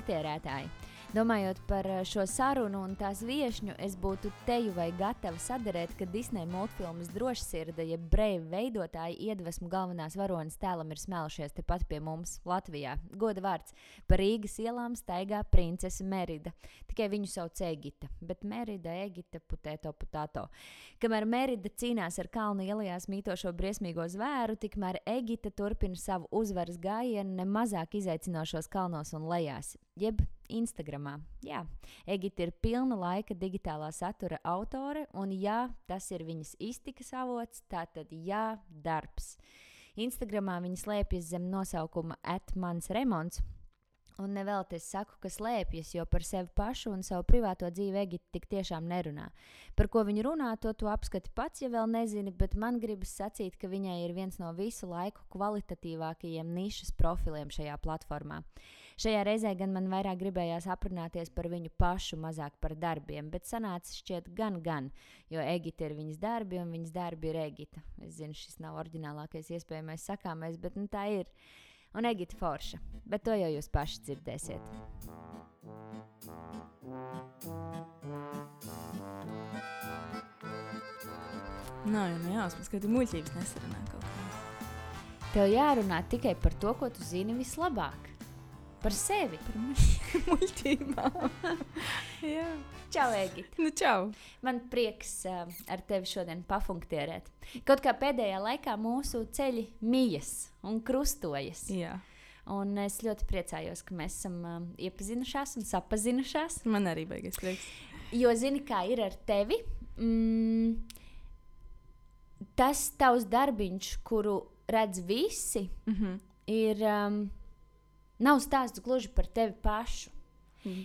punktierētāji. Domājot par eh, šo sarunu un tās viesņu, es būtu teju vai gatava sadarēt, ka Disneja multfilmas drošsirde, jeb brīva veidotāji iedvesmu galvenās varonas tēlam ir smēlušies tepat pie mums, Latvijā. Goda vārds par Rīgas ielām staigā princese Merida. Tikai viņu sauc Egita, bet Merida, Egita, putēto, putāto. Kamēr Merida cīnās ar kalnu ielās mītošo briesmīgo zvēru, tikmēr Egita turpina savu uzvaras gājienu nemazāk izaicinošos kalnos un lejās jeb Instagramā. Jā, Egita ir pilna laika digitālā satura autore, un jā, tas ir viņas iztikas avots, tātad jā, darbs. Instagramā viņa slēpjas zem nosaukuma Atmans Remonts Un nevelti es saku, ka slēpjas, jo par sevi pašu un savu privāto dzīvi Egipte tik tiešām nerunā. Par ko viņa runā, to tu apskati pats, ja vēl nezini, bet man gribas sacīt, ka viņai ir viens no visu laiku kvalitatīvākajiem nišas profiliem šajā platformā. Šajā reizē gan man vairāk gribējās aprunāties par viņu pašu, mazāk par darbiem, bet sanāca šķiet gan, gan, jo Egita ir viņas darbi un viņas darbi ir Egita. Es zinu, šis nav oriģinālākais iespējamais sakāmais, bet nu, tā ir un Egita Forša, bet to jau jūs paši dzirdēsiet. Nav jau nejausmas, ka tu muļķības nesarunā kaut kā. Tev jārunā tikai par to, ko tu zini vislabāk. Par sevi. Par muļķībām. Čau, Egita. Nu, čau. Man prieks uh, ar tevi šodien pafunktierēt. Kaut kā pēdējā laikā mūsu ceļi mijas un krustojas. Jā. Un es ļoti priecājos, ka mēs esam uh, iepazinušās un sapazinušās. Man arī beigas prieks. Jo zini, kā ir ar tevi. Mm, tas tavs darbiņš, kuru redz visi, mm -hmm. ir. Um, Nav stāsts gluži par tevi pašu.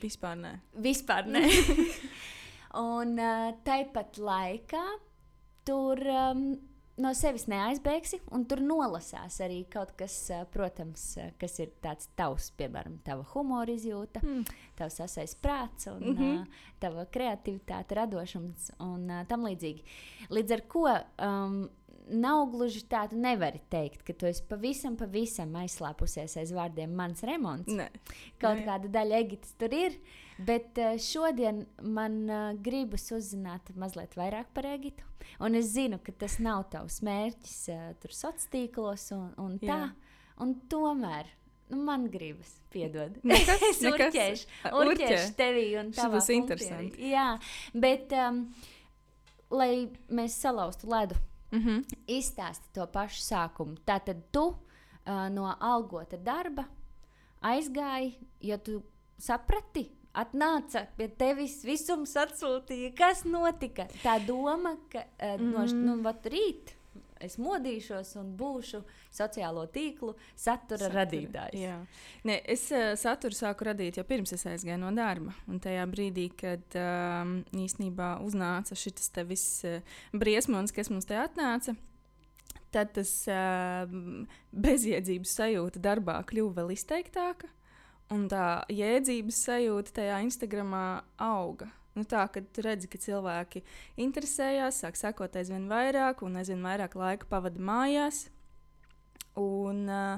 Vispār nē. Vispār nē. un uh, tāpat laikā tur um, no sevis neaizbēgsi, un tur nolasās arī kaut kas, uh, protams, uh, kas ir tāds tavs, piemēram, tava humora izjūta, mm. tavs asais prāts un mm -hmm. uh, tava kreativitāte, radošums un uh, tam līdzīgi. Līdz ar to um, nav gluži tā, tu nevari teikt, ka tu esi pavisam, pavisam aizslēpusies aiz vārdiem mans remonts. Ne. Kaut ne. kāda daļa egitas tur ir, bet uh, šodien man uh, gribas uzzināt mazliet vairāk par egitu. Un es zinu, ka tas nav tavs mērķis uh, tur sociālos tīklos un, un tā. Jā. Un tomēr nu, man gribas, piedod. Nekas, es urķēšu, urķēšu tevi un tā. Tas būs interesanti. Jā, bet um, lai mēs salauztu ledu Mm -hmm. Izstāsti to pašu sākumu. Tātad tu uh, no algota darba aizgāji, jo tu saprati, atnāca pie tevis, visums atsūtīja. Kas notika? Tā doma, ka uh, mm. no nu, mm. rīta es modīšos un būšu sociālo tīklu satura, satura. radītājs. Jā. Nē, es uh, saturu sāku radīt jau pirms es aizgāju no darba. Un tajā brīdī, kad um, īsnībā uznāca šis viss uh, briesmonis, kas mums te atnāca. Tad tas uh, bezjēdzības sajūta darbā kļuva vēl izteiktāka, un tā jēdzības sajūta tajā Instagramā auga. Nu, tā, kad tu redzi, ka cilvēki interesējās, sāk sekot aizvien vairāk, un aizvien vairāk laika pavada mājās. Un, uh,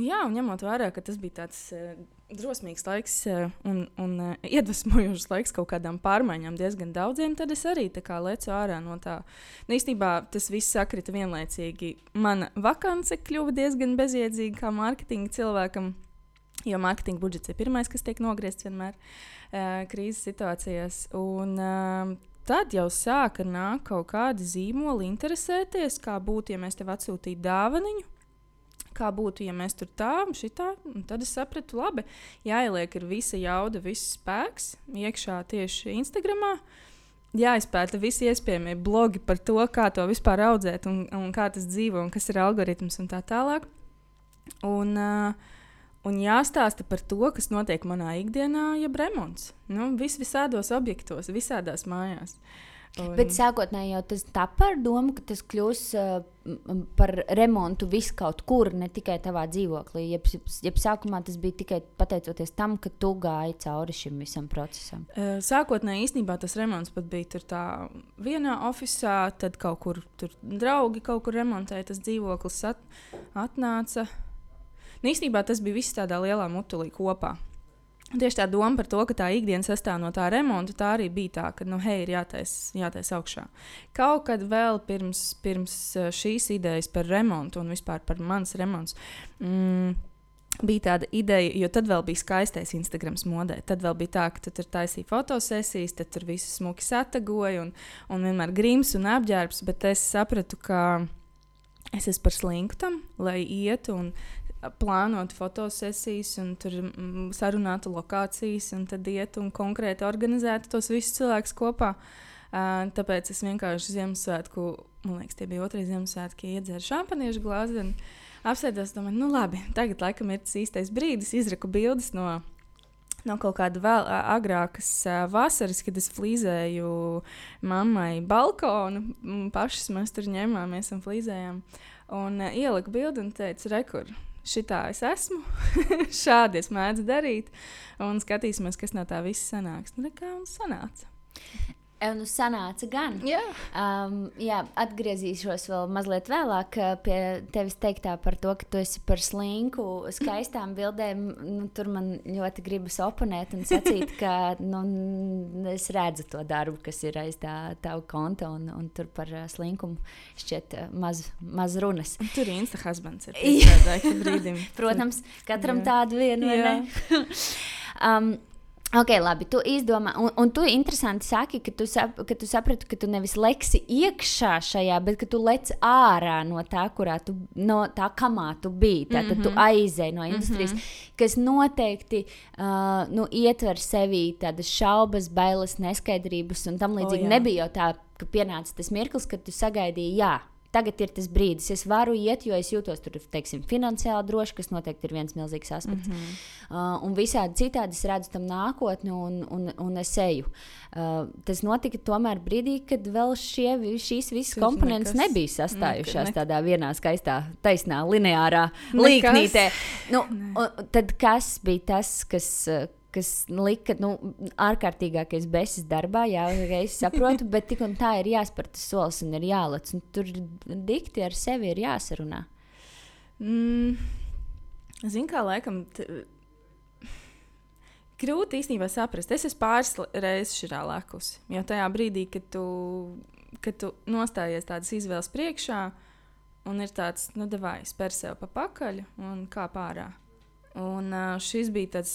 jā, un ņemot vērā, ka tas bija tāds uh, drosmīgs laiks uh, un, un iedvesmojošs laiks kaut kādām pārmaiņām diezgan daudziem, tad es arī lecu ārā no tā. Nu, īstenībā tas viss sakrita vienlaicīgi. Mana vakance kļuva diezgan bezjēdzīga kā mārketinga cilvēkam, jo mārketinga budžets ir pirmais, kas tiek nogriezts vienmēr. Uh, krīzes situācijās. Un, uh, Tad jau sāka nākt kaut kādi zīmoli, interesēties, kā būtu, ja mēs tev atsūtītu dāvaniņu, kā būtu, ja mēs tur tā, šitā. Un tad es sapratu, labi, jāieliek ir visa jauda, viss spēks iekšā tieši Instagramā. Jāizpēta visi iespējamie blogi par to, kā to vispār audzēt, un, un kā tas dzīvo, un kas ir algoritms un tā tālāk. Un, uh, Un jāstāsta par to, kas notiek manā ikdienā, jeb remonts. Nu, vis visādos objektos, visādās mājās. Un... Bet sākotnēji jau tas tā par domu, ka tas kļūs uh, par remontu viskaut kur, ne tikai tavā dzīvoklī. Jeb, jeb sākumā tas bija tikai pateicoties tam, ka tu gāji cauri šim visam procesam. Uh, sākotnēji īstenībā tas remonts pat bija tur tā vienā oficiālā, tad kaut kur tur draugi kaut kur remontēja tas dzīvoklis, at, atnāca. Nu, īstenībā tas bija viss tādā lielā mutulī kopā. Tieši tā doma par to, ka tā ikdiena sastāv no tā remonta, tā arī bija tā, ka, nu, hei, ir jātaisa jātais augšā. Kaut kad vēl pirms, pirms eh, šīs idejas par remontu un vispār par manas remontu. Mm, bija tāda ideja, jo tad vēl bija skaistais Instagram modē. Tad vēl bija tā, ka tu tur taisīji fotosesijas, tad tur viss smuki satagoja un, un vienmēr grims un apģērbs. Bet es sapratu, ka es esmu par slinku tam, lai ietu un plānotu fotosesijas, un tur mm, sarunātu lokācijas, un tad ietu un konkrēti organizētu tos visus cilvēkus kopā. Uh, tāpēc es vienkārši Ziemassvētku, man liekas, tie bija otrais Ziemassvētki, iedzēru šampaniešu glāzi. Un, apsēdos, domāju, nu labi, tagad laikam ir tas īstais brīdis, izraku bildes no, no kaut kāda vēl agrākas vasaras, kad es flīzēju mammai balkonu. Pašas mēs tur ņēmāmies un flīzējām. Un uh, ieliku bildi un teicu, rekur. Šitā es esmu, šādi es mēdzu darīt, un skatīsimies, kas no tā viss sanāks. Nu, kā mums sanāca? Nu, sanāca gan. Jā. Um, jā, atgriezīšos vēl mazliet vēlāk pie tevis teiktā par to, ka tu esi par slinku, skaistām bildēm. Nu, tur man ļoti gribas oponēt un sacīt, ka nu, es redzu to darbu, kas ir aiz tā tava konta, un, un tur par slinkumu šķiet maz, maz runas. Un tur Insta husbands. Ir brīdim. Protams, katram tādu vienu. um, Ok, labi. Tu izdomā, un, un tu interesanti saki, ka tu, sap, ka tu saprati, ka tu nevis leksi iekšā šajā, bet ka tu lec ārā no tā, kurā tu, no tā kamā tu biji. Tātad mm -hmm. tu mhm. aizēji no industrijas, mm -hmm. kas noteikti uh, nu, ietver sevī tādas šaubas, bailes, neskaidrības un tam līdzīgi. Oh, jā. Nebija jau tā, ka pienāca tas mirklis, kad tu sagaidīji, jā tagad ir tas brīdis, es varu iet, jo es jūtos tur, teiksim, finansiāli droši, kas noteikti ir viens milzīgs aspekts. Mm -hmm. uh, un visādi citādi es redzu tam nākotni un, un, un es eju. Uh, tas notika tomēr brīdī, kad vēl šie, šīs visas Tur komponentes nekas, nebija sastājušās nek, nek. tādā vienā skaistā, taisnā, lineārā līknītē. Nu, tad kas bija tas, kas kas lika nu, ārkārtīgākais besis darbā, jā, es saprotu, bet tik un tā ir jāspēr tas solis un ir jālec. Un tur dikti ar sevi ir jāsarunā. Mm, Zinu, kā laikam. Grūti īstenībā saprast. Es esmu pāris reizes šajā lekus. Jo tajā brīdī, kad tu, kad tu nostājies tādas izvēles priekšā, un ir tāds, nu, devai, spēr sev pa pakaļ un kā pārā. Un šis bija tāds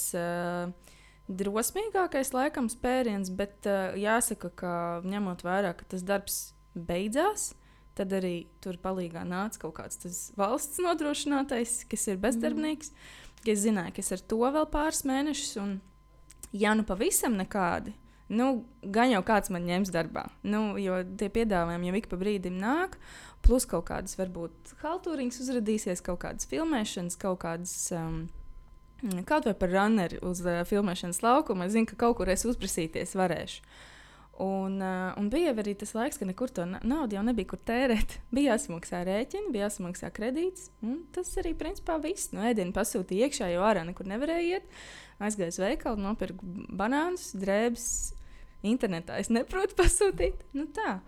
drosmīgākais, laikam, spēriens, bet jāsaka, ka ņemot vērā, ka tas darbs beidzās, tad arī tur palīdzīgā nāca kaut kāds valsts nodrošinātais, kas ir bezdarbnieks. Mm. Es zināju, ka es ar to vēl pāris mēnešus, un ja nu pavisam nekādi, nu, gan jau kāds man ņems darbā. Nu, jo tie piedāvājumi jau ik pa brīdim nāk, plus kaut kādas varbūt haltūriņas uzrādīsies, kaut kādas filmēšanas, kaut kādas. Um, kaut vai par runneri uz uh, filmēšanas laukuma. Es zinu, ka kaut kur es uzprasīties varēšu. Un, uh, un bija arī tas laiks, ka nekur to naudu jau nebija kur tērēt. Bija jāsamaksā rēķini, bija jāsamaksā kredīts. Tas arī principā viss. No ēdienu pasūtīja iekšā, jo ārā nekur nevarēja iet. Aizgāju uz veikalu, nopirku banānus, drēbes. Internetā es neprotu pasūtīt. Nu tā.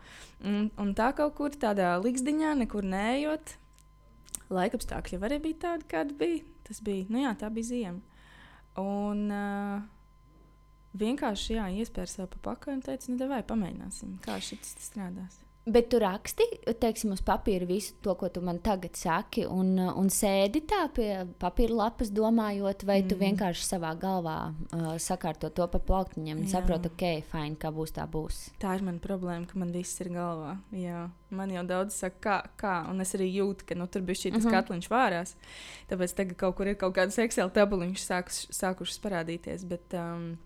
Un, un tā kaut kur tādā līgzdiņā, nekur neejot. Laikapstākļi jau arī bija tādi, kādi bija Tas bija, nu jā, tā bija ziema. Un uh, vienkārši jā, iespēja sev pa pakaļ un teica, nu, vai pamēģināsim, kā šis strādās. Bet tu raksti, teiksim, uz papīra visu to, ko tu man tagad saki, un, un sēdi tā pie papīra lapas, domājot, vai mm. tu vienkārši savā galvā uh, sakārto to pa plauktiņiem un saproti, ok, fine, kā būs, tā būs. Tā ir mana problēma, ka man viss ir galvā. Jā. Man jau daudz saka, kā, kā, un es arī jūtu, ka nu, tur bija šī mm -hmm. katliņš vārās. Tāpēc tagad kaut kur ir kaut kādas Excel tabuliņas sākušas parādīties. Bet, um,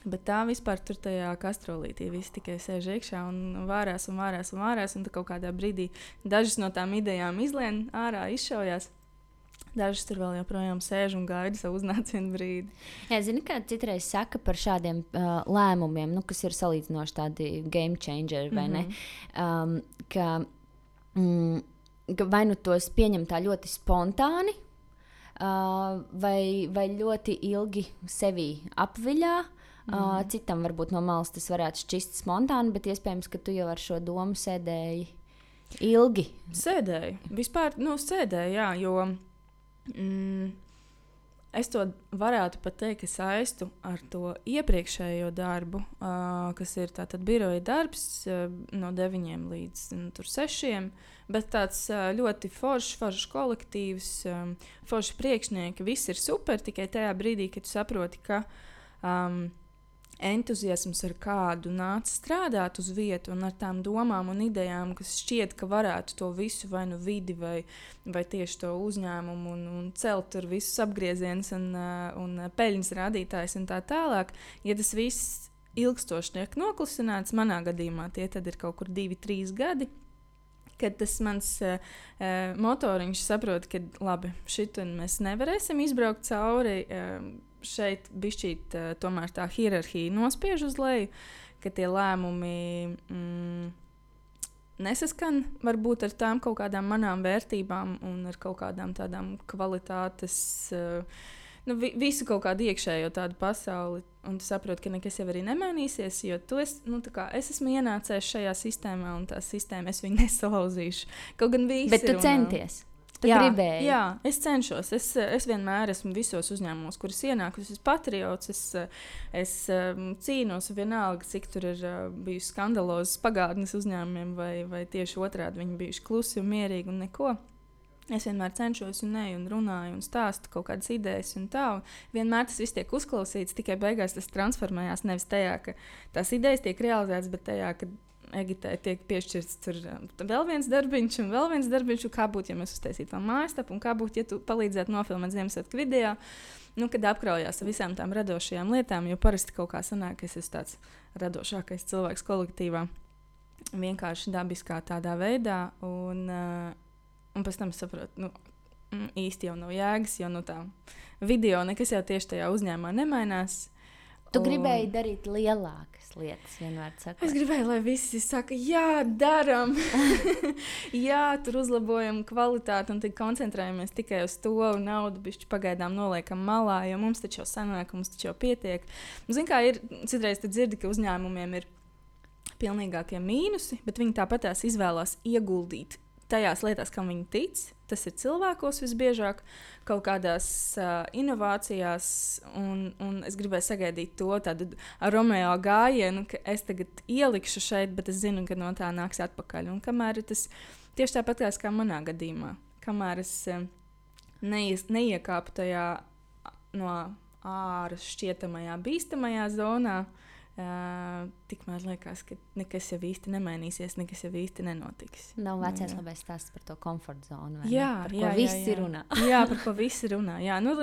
Bet tā vispār tur tajā kastrolītī viss tikai sēž iekšā un vārās un vārās un vārās. Un kaut kādā brīdī dažas no tām idejām izlien ārā, izšaujās. Dažas tur vēl joprojām sēž un gaida savu uznācienu brīdi. Jā, zini, kā citreiz saka par šādiem uh, lēmumiem, nu, kas ir salīdzinoši tādi game changeri, vai mm -hmm. ne? Um, ka, mm, ka vai nu tos pieņem tā ļoti spontāni, uh, vai, vai ļoti ilgi sevi apviļā. Uh, Mm. Citam varbūt no malas tas varētu šķist spontāni, bet iespējams, ka tu jau ar šo domu sēdēji ilgi. Sēdēju. Vispār nu, sēdēju, jā, jo mm, es to varētu pat teikt, ka saistu ar to iepriekšējo darbu, uh, kas ir tātad biroja darbs uh, no 9 līdz nu, 6. Bet tāds uh, ļoti foršs, foršs kolektīvs, um, foršs priekšnieki, viss ir super. Tikai tajā brīdī, kad tu saproti, ka um, entuziasms, ar kādu nāca strādāt uz vietu, un ar tām domām un idejām, kas šķiet, ka varētu to visu vai nu vidi, vai, vai tieši to uzņēmumu, un, un celt tur visus apgriezienus un, un peļņas rādītājus un tā tālāk. Ja tas viss ilgstoši tiek noklusināts, manā gadījumā tie ir kaut kur divi, trīs gadi kad tas mans uh, motoriņš saprot, ka labi, šitu mēs nevarēsim izbraukt cauri. Uh, šeit bišķīt uh, tomēr tā hierarhija nospiež uz leju, ka tie lēmumi mm, nesaskan varbūt ar tām kaut kādām manām vērtībām un ar kaut kādām tādām kvalitātes. Uh, nu, vi, visu kaut kādu iekšējo tādu pasauli, un tu saproti, ka nekas jau arī nemainīsies, jo tu esi, nu, kā, es esmu ienācējis šajā sistēmā, un tā sistēma es viņu nesalauzīšu. Kaut gan visi. Bet tu centies. Tu jā, gribēji. jā, es cenšos. Es, es vienmēr esmu visos uzņēmumos, kurus ienāku. Es esmu patriots, es, es um, cīnos vienalga, cik tur ir uh, bijusi skandalozas pagātnes uzņēmumiem, vai, vai tieši otrādi viņi bijuši klusi un mierīgi un neko. Es vienmēr cenšos, un neju, un runāju, un stāstu kaut kādas idejas, un tā. Un vienmēr tas viss tiek uzklausīts, tikai beigās tas transformējās nevis tajā, ka tās idejas tiek realizētas, bet tajā, ka Egitai tiek piešķirts tur, um, vēl viens darbiņš, un vēl viens darbiņš, kā būtu, ja mēs uztaisītu vēl mājaslapu, un kā būtu, ja tu palīdzētu nofilmēt Ziemassvētku video. Nu, kad apkraujās ar visām tām radošajām lietām, jo parasti kaut kā sanāk, ka es esmu tāds radošākais cilvēks kolektīvā. Vienkārši dabiskā tādā veidā, un, uh, un pēc tam saprotu, nu, mm, īsti jau nav jēgas, jo nu, tā video nekas jau tieši tajā uzņēmumā nemainās. Tu un... gribēji darīt lielākas lietas, vienmēr sakot. Es gribēju, lai visi saka, jā, darām, jā, tur uzlabojam kvalitāti un tad koncentrējamies tikai uz to un naudu bišķi pagaidām noliekam malā, jo mums taču jau sanāk, mums taču jau pietiek. Zini, kā ir, citreiz dzirdi, ka uzņēmumiem ir pilnīgākie mīnusi, bet viņi tāpat izvēlās ieguldīt tajās lietās, kam viņi tic. Tas ir cilvēkos visbiežāk, kaut kādās uh, inovācijās, un, un es gribēju sagaidīt to tādu Romeo gājienu, ka es tagad ielikšu šeit, bet es zinu, ka no tā nāks atpakaļ. Un kamēr tas tieši tāpat kā manā gadījumā, kamēr es uh, neies, neiekāpu tajā no ārā šķietamajā, bīstamajā zonā, uh, Uh, tikmēr liekas, ka nekas jau īsti nemainīsies, nekas jau īsti nenotiks. Nav vecais labais stāsts par to komforta zonu. Jā, par jā, ko visi jā, jā. runā. jā, par ko visi runā. Jā, nu,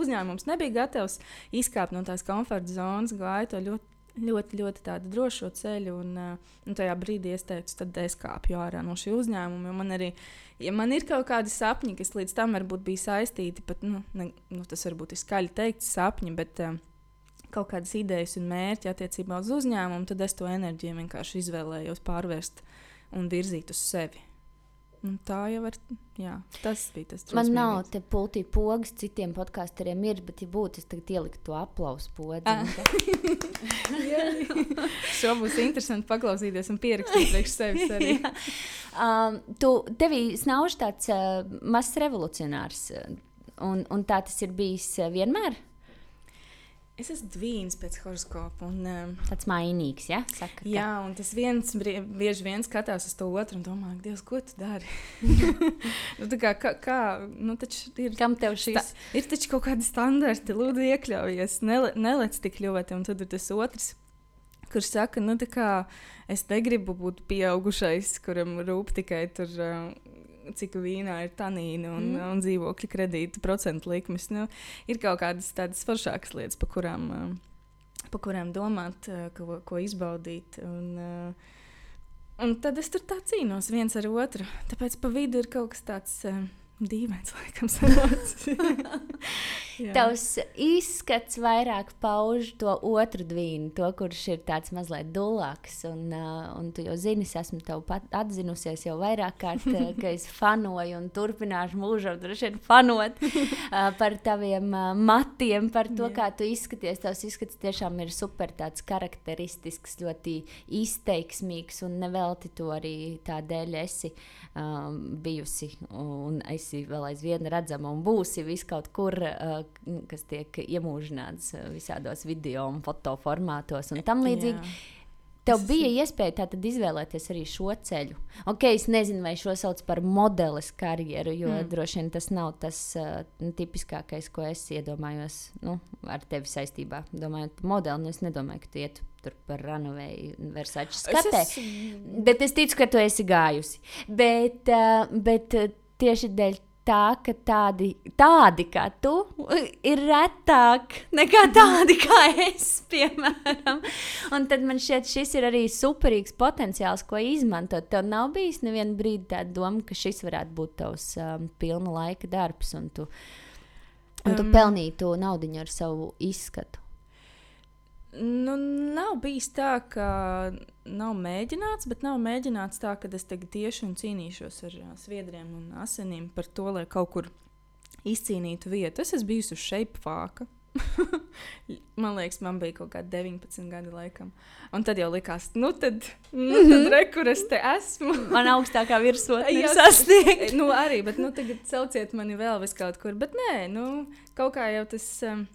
uzņēmums nebija gatavs izkāpt no tās komforta zonas, gāja to ļoti. Ļoti, ļoti tādu drošu ceļu, un, un tajā brīdī es teicu, tad es kāpju ārā no šī uzņēmuma. Man arī, ja man ir kaut kādi sapņi, kas līdz tam varbūt bija saistīti, pat nu, ne, nu, tas varbūt ir skaļi teikt, sapņi, bet uh, kaut kādas idejas un mērķi attiecībā uz uzņēmumu, tad es to enerģiju vienkārši izvēlējos pārvērst un virzīt uz sevi. Un tā jau ir. Jā, tas bija tas. Man nav te pultī pogas, citiem podkāstiem ir, bet, ja būtu, es tagad ieliktu to aplausu podzi. Ah. Šo būs interesanti paklausīties un pierakstīt priekš sevis arī. um, tu, tevī snauž tāds uh, mazs revolucionārs, un, un tā tas ir bijis uh, vienmēr. Es esmu dvīns pēc horoskopa. Un, um, Tāds mainīgs, ja? Saka, ka... Jā, un tas viens bieži vien skatās uz to otru un domā, Dievs, ko tu dari? nu, kā, kā, kā, nu, ir, Kam tev šis? Tā, ir taču kaut kādi standarti, lūdzu, iekļaujies, nele, nelec tik ļoti, un tad ir tas otrs. Kurš saka, nu, kā es negribu būt pieaugušais, kuram rūp tikai tur uh, cik vīnā ir tanīna un, mm. un dzīvokļa kredīta procentu likmes. Nu, ir kaut kādas tādas foršākas lietas, pa kurām, uh, pa kurām domāt, uh, ko, ko izbaudīt. Un, uh, un tad es tur tā cīnos viens ar otru. Tāpēc pa vidu ir kaut kas tāds. Dīvains, laikam, Tavs izskats vairāk pauž to otru dvīnu, to, kurš ir tāds mazliet dulāks. Un, uh, un tu jau zini, es esmu tev atzinusies jau vairāk kārt, uh, ka es fanoju un turpināšu mūžam droši vien fanot uh, par taviem uh, matiem, par to, Jā. kā tu izskaties. Tavs izskats tiešām ir super tāds karakteristisks, ļoti izteiksmīgs un nevelti to arī tādēļ esi um, bijusi un esi vēl aizvien redzama un būsi vis kaut kur, uh, kas tiek iemūžināts visādos video un foto formātos un tam līdzīgi. Jā. Tev bija iespēja tātad izvēlēties arī šo ceļu. Ok, es nezinu, vai šo sauc par modeles karjeru, jo mm. droši vien tas nav tas uh, tipiskākais, ko es iedomājos nu, ar tevi saistībā. Domājot par modeli, nu es nedomāju, ka tu ietu tur par Runaway Versace skatē. Es es... Bet es ticu, ka tu esi gājusi. Bet, uh, bet tieši dēļ tā, ka tādi, tādi kā tu ir retāk nekā tādi kā es, piemēram. Un tad man šķiet, šis ir arī superīgs potenciāls, ko izmantot. Tev nav bijis nevienu brīdi tāda doma, ka šis varētu būt tavs um, pilna laika darbs, un tu, un tu um, pelnītu naudu ar savu izskatu. Nu, nav bijis tā, ka nav mēģināts, bet nav mēģināts tā, ka es tagad tieši un cīnīšos ar sviedriem un asinīm par to, lai kaut kur izcīnītu vietu. Es esmu bijusi uz šeit vāka. man liekas, man bija kaut kāda 19 gadi, laikam. Un tad jau likās, nu, tad, nu, tad mhm. re, kur es te esmu. man augstākā virsotne ir sasniegta. nu, arī, bet nu, tagad sauciet mani vēl vis kaut kur. Bet nē, nu, kaut kā jau tas. Um,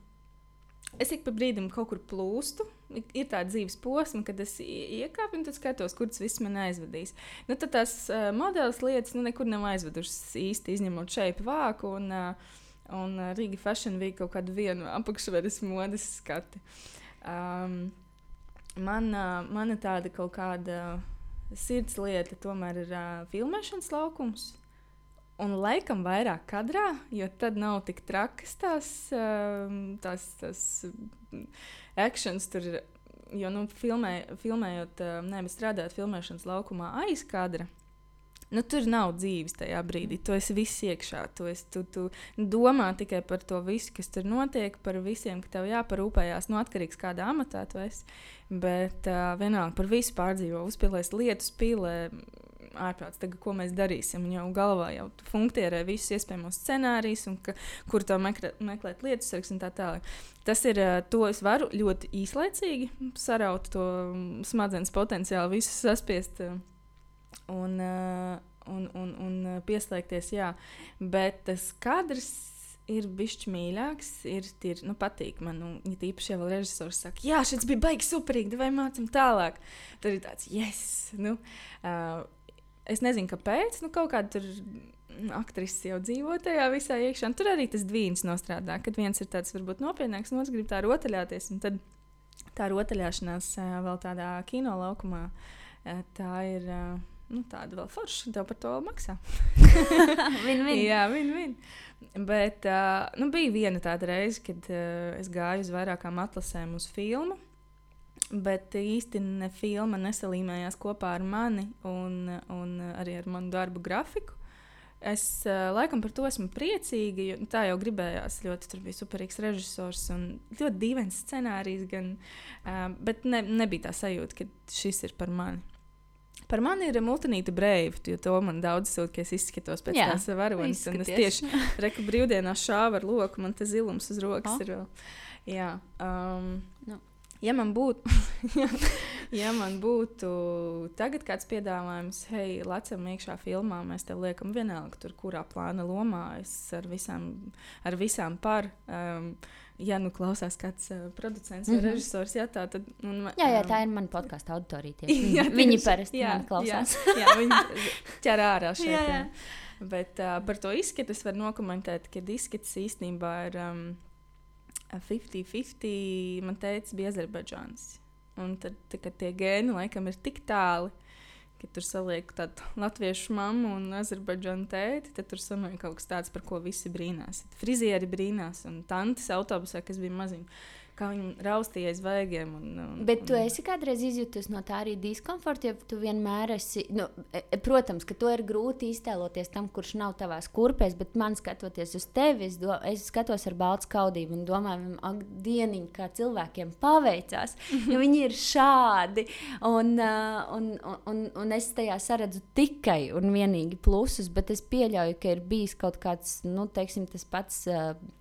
es ik pa brīdim kaut kur plūstu. Ir tāda dzīves posma, kad es iekāpu un skatos, kur tas viss man aizvedīs. Nu, tad tās uh, modeļas lietas nu, nekur nav aizvedušas īsti, izņemot šeit vāku un, uh, un Rīga Fashion Week kaut kādu vienu apakšveres modes skati. Um, man, uh, mana tāda kaut kāda sirds lieta tomēr ir uh, filmēšanas laukums un laikam vairāk kadrā, jo tad nav tik trakas tās, um, tās, tās akcents tur. Jo, nu, filmē, filmējot, um, nevis strādājot filmēšanas laukumā aiz kadra, nu, tur nav dzīves tajā brīdī. Tu esi viss iekšā. Tu, esi, tu, tu domā tikai par to visu, kas tur notiek, par visiem, ka tev jāparūpējās. Nu, atkarīgs no kādā amatā tu esi. Bet uh, vienalga par visu pārdzīvo, uzpildījis lietu spīlē ārprāts, tagad, ko mēs darīsim. Un jau galvā jau funkcionē visus iespējamos scenārijus, un ka, kur to meklē, meklēt lietas sargs un tā tālāk. Tas ir, to es varu ļoti īslaicīgi saraut to smadzenes potenciālu, visu saspiest un, un, un, un pieslēgties, jā. Bet tas kadrs ir bijis mīļāks, ir, ir nu, patīk man. Nu, ja tīpaši jau režisors saka, jā, šis bija baigi superīgi, vai mācām tālāk. Tad ir tāds, yes! Nu, uh, Es nezinu, kāpēc. Nu, kaut kāda tur aktrise jau dzīvo tajā visā iekšā. Un tur arī tas dvīns nostrādā. Kad viens ir tāds varbūt nopietnāks, un otrs grib tā rotaļāties. Tad tā rotaļāšanās vēl tādā kino laukumā, tā ir. Nu, tāda vēl forša, tev par to maksā. Win-win. Jā, win-win. Bet uh, nu, bija viena tāda reize, kad uh, es gāju uz vairākām atlasēm uz filmu bet īsti ne filma nesalīmējās kopā ar mani un, un arī ar manu darbu grafiku. Es uh, laikam par to esmu priecīga, jo tā jau gribējās. Ļoti tur bija superīgs režisors un ļoti dīvains scenārijs, gan, uh, bet ne, nebija tā sajūta, ka šis ir par mani. Par mani ir multinīta brīva, jo to man daudz sūta, ka es izskatos pēc Jā, tās varonas. Es tieši reku brīvdienās šāvu ar loku, man tas zilums uz rokas oh. ir vēl. Jā, um, nu ja man būtu, ja man būtu tagad kāds piedāvājums, hei, lecam iekšā filmā, mēs tev liekam vienalga, tur kurā plāna lomā es ar visām, ar visām par. Um, ja nu klausās kāds uh, producents vai mm -hmm. režisors, jā, tā tad. Un, jā, jā, tā ir mana podkāstu auditorija. Viņi, jā, viņi parasti jā, klausās. jā, jā, viņi ķer ārā šeit. Jā, jā. Bet uh, par to izskatu es varu nokomentēt, ka izskats īstenībā ir. Um, 50-50 man teica, bija Azerbaidžāns. Un tad, tie gēni laikam ir tik tāli, ka tur saliek tādu latviešu mammu un azerbaidžānu tēti, tad tur sanāk kaut kas tāds, par ko visi brīnās. Frizieri brīnās un tantes autobusā, kas bija maziņi kā viņi raustīja aiz vaigiem. Un, un, Bet tu esi kādreiz izjutis no tā arī diskomforta, jo tu vienmēr esi. Nu, e, e, protams, ka to ir grūti iztēloties tam, kurš nav tavās kurpēs, bet man skatoties uz tevi, es, do, es skatos ar baltu skaudību un domāju, ak, dieniņ, kā cilvēkiem paveicās. jo viņi ir šādi. Un, uh, un, un, un, un es tajā saredzu tikai un vienīgi plusus, bet es pieļauju, ka ir bijis kaut kāds, nu, teiksim, tas pats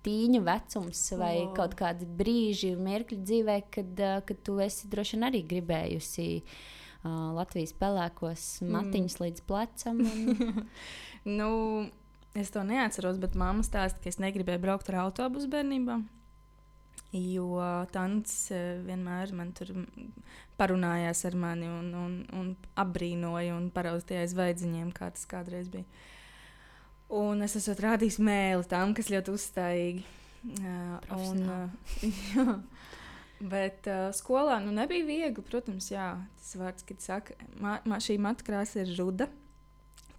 tīņu vecums vai oh. kaut kādi brīži brīži, mirkļi dzīvē, kad, kad tu esi droši vien arī gribējusi uh, Latvijas pelēkos matiņus mm. līdz plecam. Un... nu, es to neatceros, bet mamma stāsta, ka es negribēju braukt ar autobusu bērnībā. Jo Tants vienmēr man tur parunājās ar mani un, un, un apbrīnoja un paraudzīja aiz vaidziņiem, kā tas kādreiz bija. Un es esmu rādījis mēli tam, kas ļoti uzstājīgi. Un, jā. Bet uh, skolā nu, nebija viegli. Protams, jā, tas vārds, kad saka, ma, ma, šī matu krāsa ir ruda.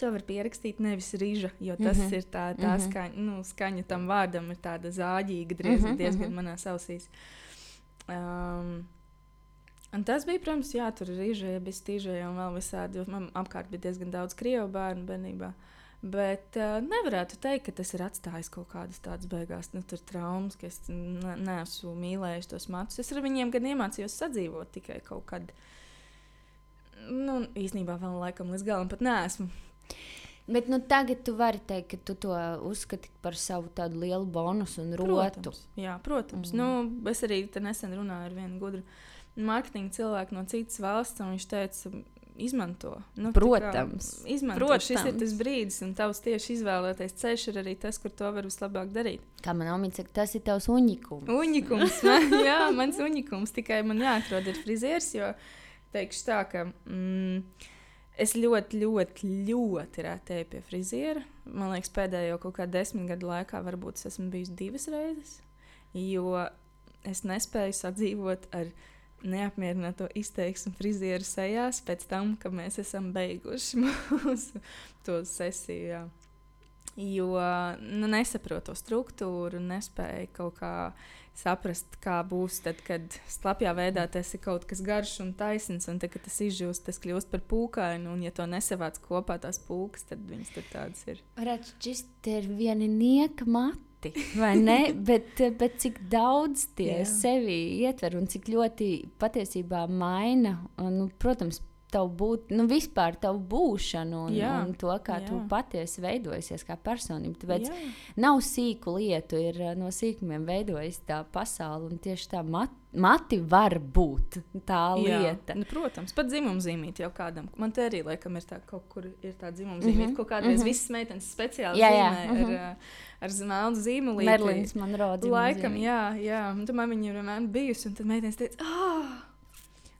To var pierakstīt nevis rīža, jo tas mm -hmm. ir tā, tā mm -hmm. skaņa, nu, skaņa tam vārdam, ir tāda zāģīga, diezgan, mm -hmm. diezgan manās ausīs. Um, Un tas bija, protams, jā, tur bija rīža, bija stīža un vēl visādi. Man apkārt bija diezgan daudz krievu bērnu bērnībā. Uh, Bet uh, nevarētu teikt, ka tas ir atstājis kaut kādas tādas beigās, nu, traumas, ka es ne, neesmu mīlējis tos matus. Es ar viņiem gan iemācījos sadzīvot tikai kaut kad. Nu, īsnībā vēl laikam līdz galam pat neesmu. Bet nu, tagad tu vari teikt, ka tu to uzskati par savu tādu lielu bonusu un rotu. Protams, jā, protams. Mm. Nu, es arī nesen runāju ar vienu gudru mārketinga cilvēku no citas valsts, un viņš teica, izmanto. Nu, Protams, kā, izmanto. Protams. Šis ir tas brīdis, un tavs tieši izvēlētais ceļš ir arī tas, kur to var vislabāk darīt. Kā man omīte saka, tas ir tavs unikums. Unikums, man, jā, mans unikums. Tikai man jāatrod ir frizieris, jo teikšu tā, ka mm, es ļoti, ļoti, ļoti rētēju pie friziera. Man liekas, pēdējo kaut kādu desmit gadu laikā varbūt es esmu bijis divas reizes, jo es nespēju sadzīvot ar viņu neapmierināto izteiksmi frizieru sejās pēc tam, kad mēs esam beiguši mūsu sesiju. Jā. Jo nu, nesaprotu to struktūru, nespēju kaut kā saprast, kā būs tad, kad slapjā veidā tas ir kaut kas garš un taisns, un tad, kad tas izžūst, tas kļūst par pūkainu. Un, ja to nesavāc kopā, tās pūkas, tad viņas tur tādas ir. Varētu šķist, ir viena nieka mata pati, vai ne? bet, bet cik daudz tie Jā. sevi ietver un cik ļoti patiesībā maina, un, nu, protams, tavu būt, nu, vispār tavu būšanu un, Jā. un to, kā Jā. tu patiesi veidojies kā personība. Tāpēc Jā. nav sīku lietu, ir eh, no sīkumiem veidojas tā pasaule, un tieši tā mat, mati var būt tā Jā. lieta. Nu, protams, pat dzimumzīmīt jau kādam. Man te arī laikam ir tā, kaut kur ir tā dzimumzīmīt, mm -hmm. kaut kādreiz mm -hmm. visas meitenes speciāli jā, jā. zīmē. Mm -hmm. ar, ar zelta zīmolu. Merlīns man rodas. Laikam, jā, jā. Un tad man viņa vienmēr bijusi, un tad meitenes teica, ah!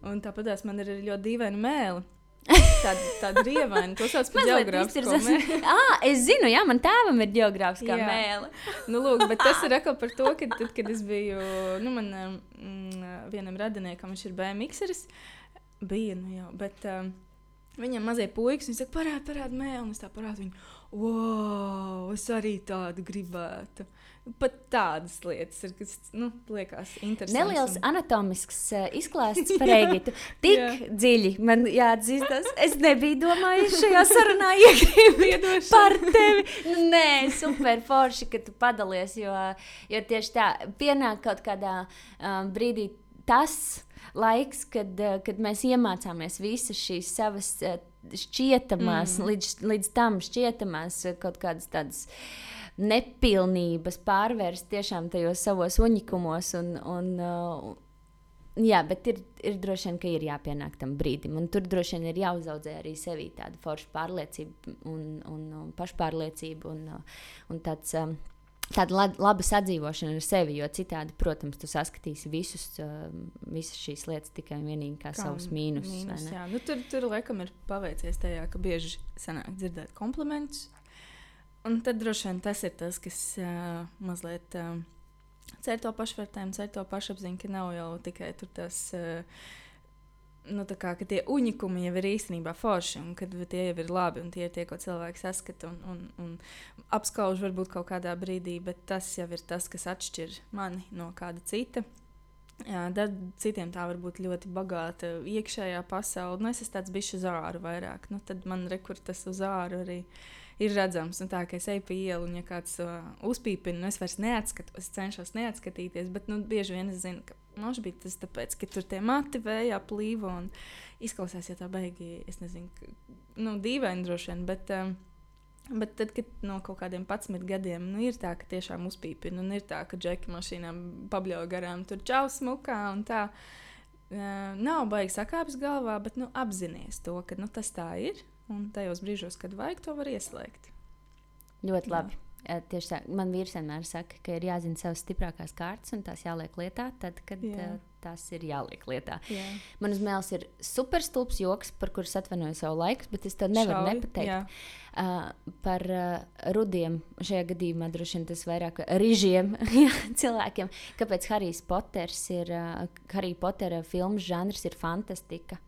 Un tāpat man ir ļoti dīvaina mēlīte. Tāda, tāda rievaina, to sauc par geogrāfisko mēli. ah, es zinu, jā, man tēvam ir geogrāfiskā jā. mēle. nu, lūk, bet tas ir atkal par to, ka tad, kad es biju, nu, man mm, vienam radiniekam, viņš ir BMXeris, bija, nu jau, bet um, viņam mazie puikas, viņš saka, parād, parād mēli, un es tā parādu viņu, wow, es arī tādu gribētu. Pat tādas lietas ir, kas nu, liekas interesantas. Neliels un... anatomisks uh, izklāsts par Egitu. Tik yeah. dziļi man jāatzīstas. Es nebiju domājis šajā sarunā iekļūt par tevi. Nu, nē, super forši, ka tu padalies, jo, jo tieši tā pienāk kaut kādā um, brīdī tas laiks, kad, uh, kad mēs iemācāmies visas šīs savas uh, šķietamās, mm. līdz, līdz tam šķietamās kaut kādas tādas. Uh, nepilnības pārvērst tiešām tajos savos uņikumos. Un, un, uh, Jā, bet ir, ir droši vien, ka ir jāpienāk tam brīdim. Un tur droši vien ir jāuzaudzē arī sevī tāda forša pārliecība un, un, un pašpārliecība un, un tāds. Um, Tāda laba sadzīvošana ar sevi, jo citādi, protams, tu saskatīsi visus, uh, visas šīs lietas tikai un vienīgi kā, kā savus mīnusus. Mīnus, nu, tur, tur laikam ir paveicies tajā, ka bieži sanāk dzirdēt komplimentus, Un tad droši vien tas ir tas, kas uh, mazliet uh, cer to pašvērtējumu, cer to pašapziņu, ka nav jau tikai tas. Uh, Nu, kā, ka tie unikumi jau ir īstenībā forši, un kad tie jau ir labi, un tie ir tie, ko cilvēks saskata un, un, un apskauž varbūt kaut kādā brīdī, bet tas jau ir tas, kas atšķir mani no kāda cita. Jā, tad citiem tā var būt ļoti bagāta iekšējā pasaule. Nu, es esmu tāds bijis uz āru vairāk. Nu, tad man rekurors uz āru arī. Uh, ir redzams. Un tā kā es eju pa ielu, un ja kāds uh, uzpīpina, nu es vairs neatskatos, es cenšos neatskatīties. Bet nu, bieži vien es zinu, ka mums bija tas tāpēc, ka tur tie mati vējā plīvo un izklausās, ja tā beigi, es nezinu, ka, nu, dīvaini droši vien. Bet, um, Bet tad, kad no kaut kādiem 11 gadiem nu, ir tā, ka tiešām uzpīpina, un ir tā, ka džeki mašīnām pabļauj garām, tur čau smukā un tā. Uh, nav baigi sakāpes galvā, bet nu, apzināties to, ka nu, tas tā ir. Un tajos brīžos, kad vajag, to var ieslēgt. Ļoti labi. Jā. Tieši tā, man vīrs vienmēr saka, ka ir jāzina savas stiprākās kārtas un tās jāliek lietā, tad, kad Jā. tās ir jāliek lietā. Jā. Man uz mēles ir superstulbs joks, par kuru atvainoju savu laiku, bet es to nevaru Šauji, nepateikt. Jā. Uh, par uh, rudiem, šajā gadījumā droši vien tas vairāk rīžiem cilvēkiem. Kāpēc Harijs Poters ir, uh, Harry Potera filmu žanrs ir fantastika?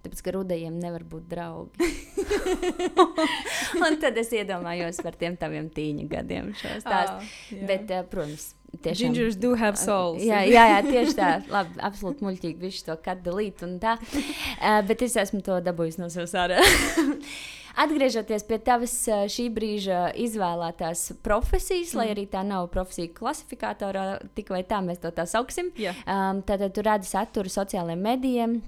Tāpēc, ka rudajiem nevar būt draugi. un tad es iedomājos par tiem taviem tīņa gadiem šo stāstu. Oh, yeah. Bet, uh, protams, tiešām. Gingers do have souls. jā, jā, jā, tieši tā. Labi, absolūti muļķīgi viņš to kadalīt un tā. Uh, bet es esmu to dabūjis no savas ārā. Atgriežoties pie tavas šī brīža izvēlētās profesijas, mm. lai arī tā nav profesija klasifikatorā, tik vai tā mēs to tā sauksim. Yeah. Um, tad tu radi saturu sociālajiem medijiem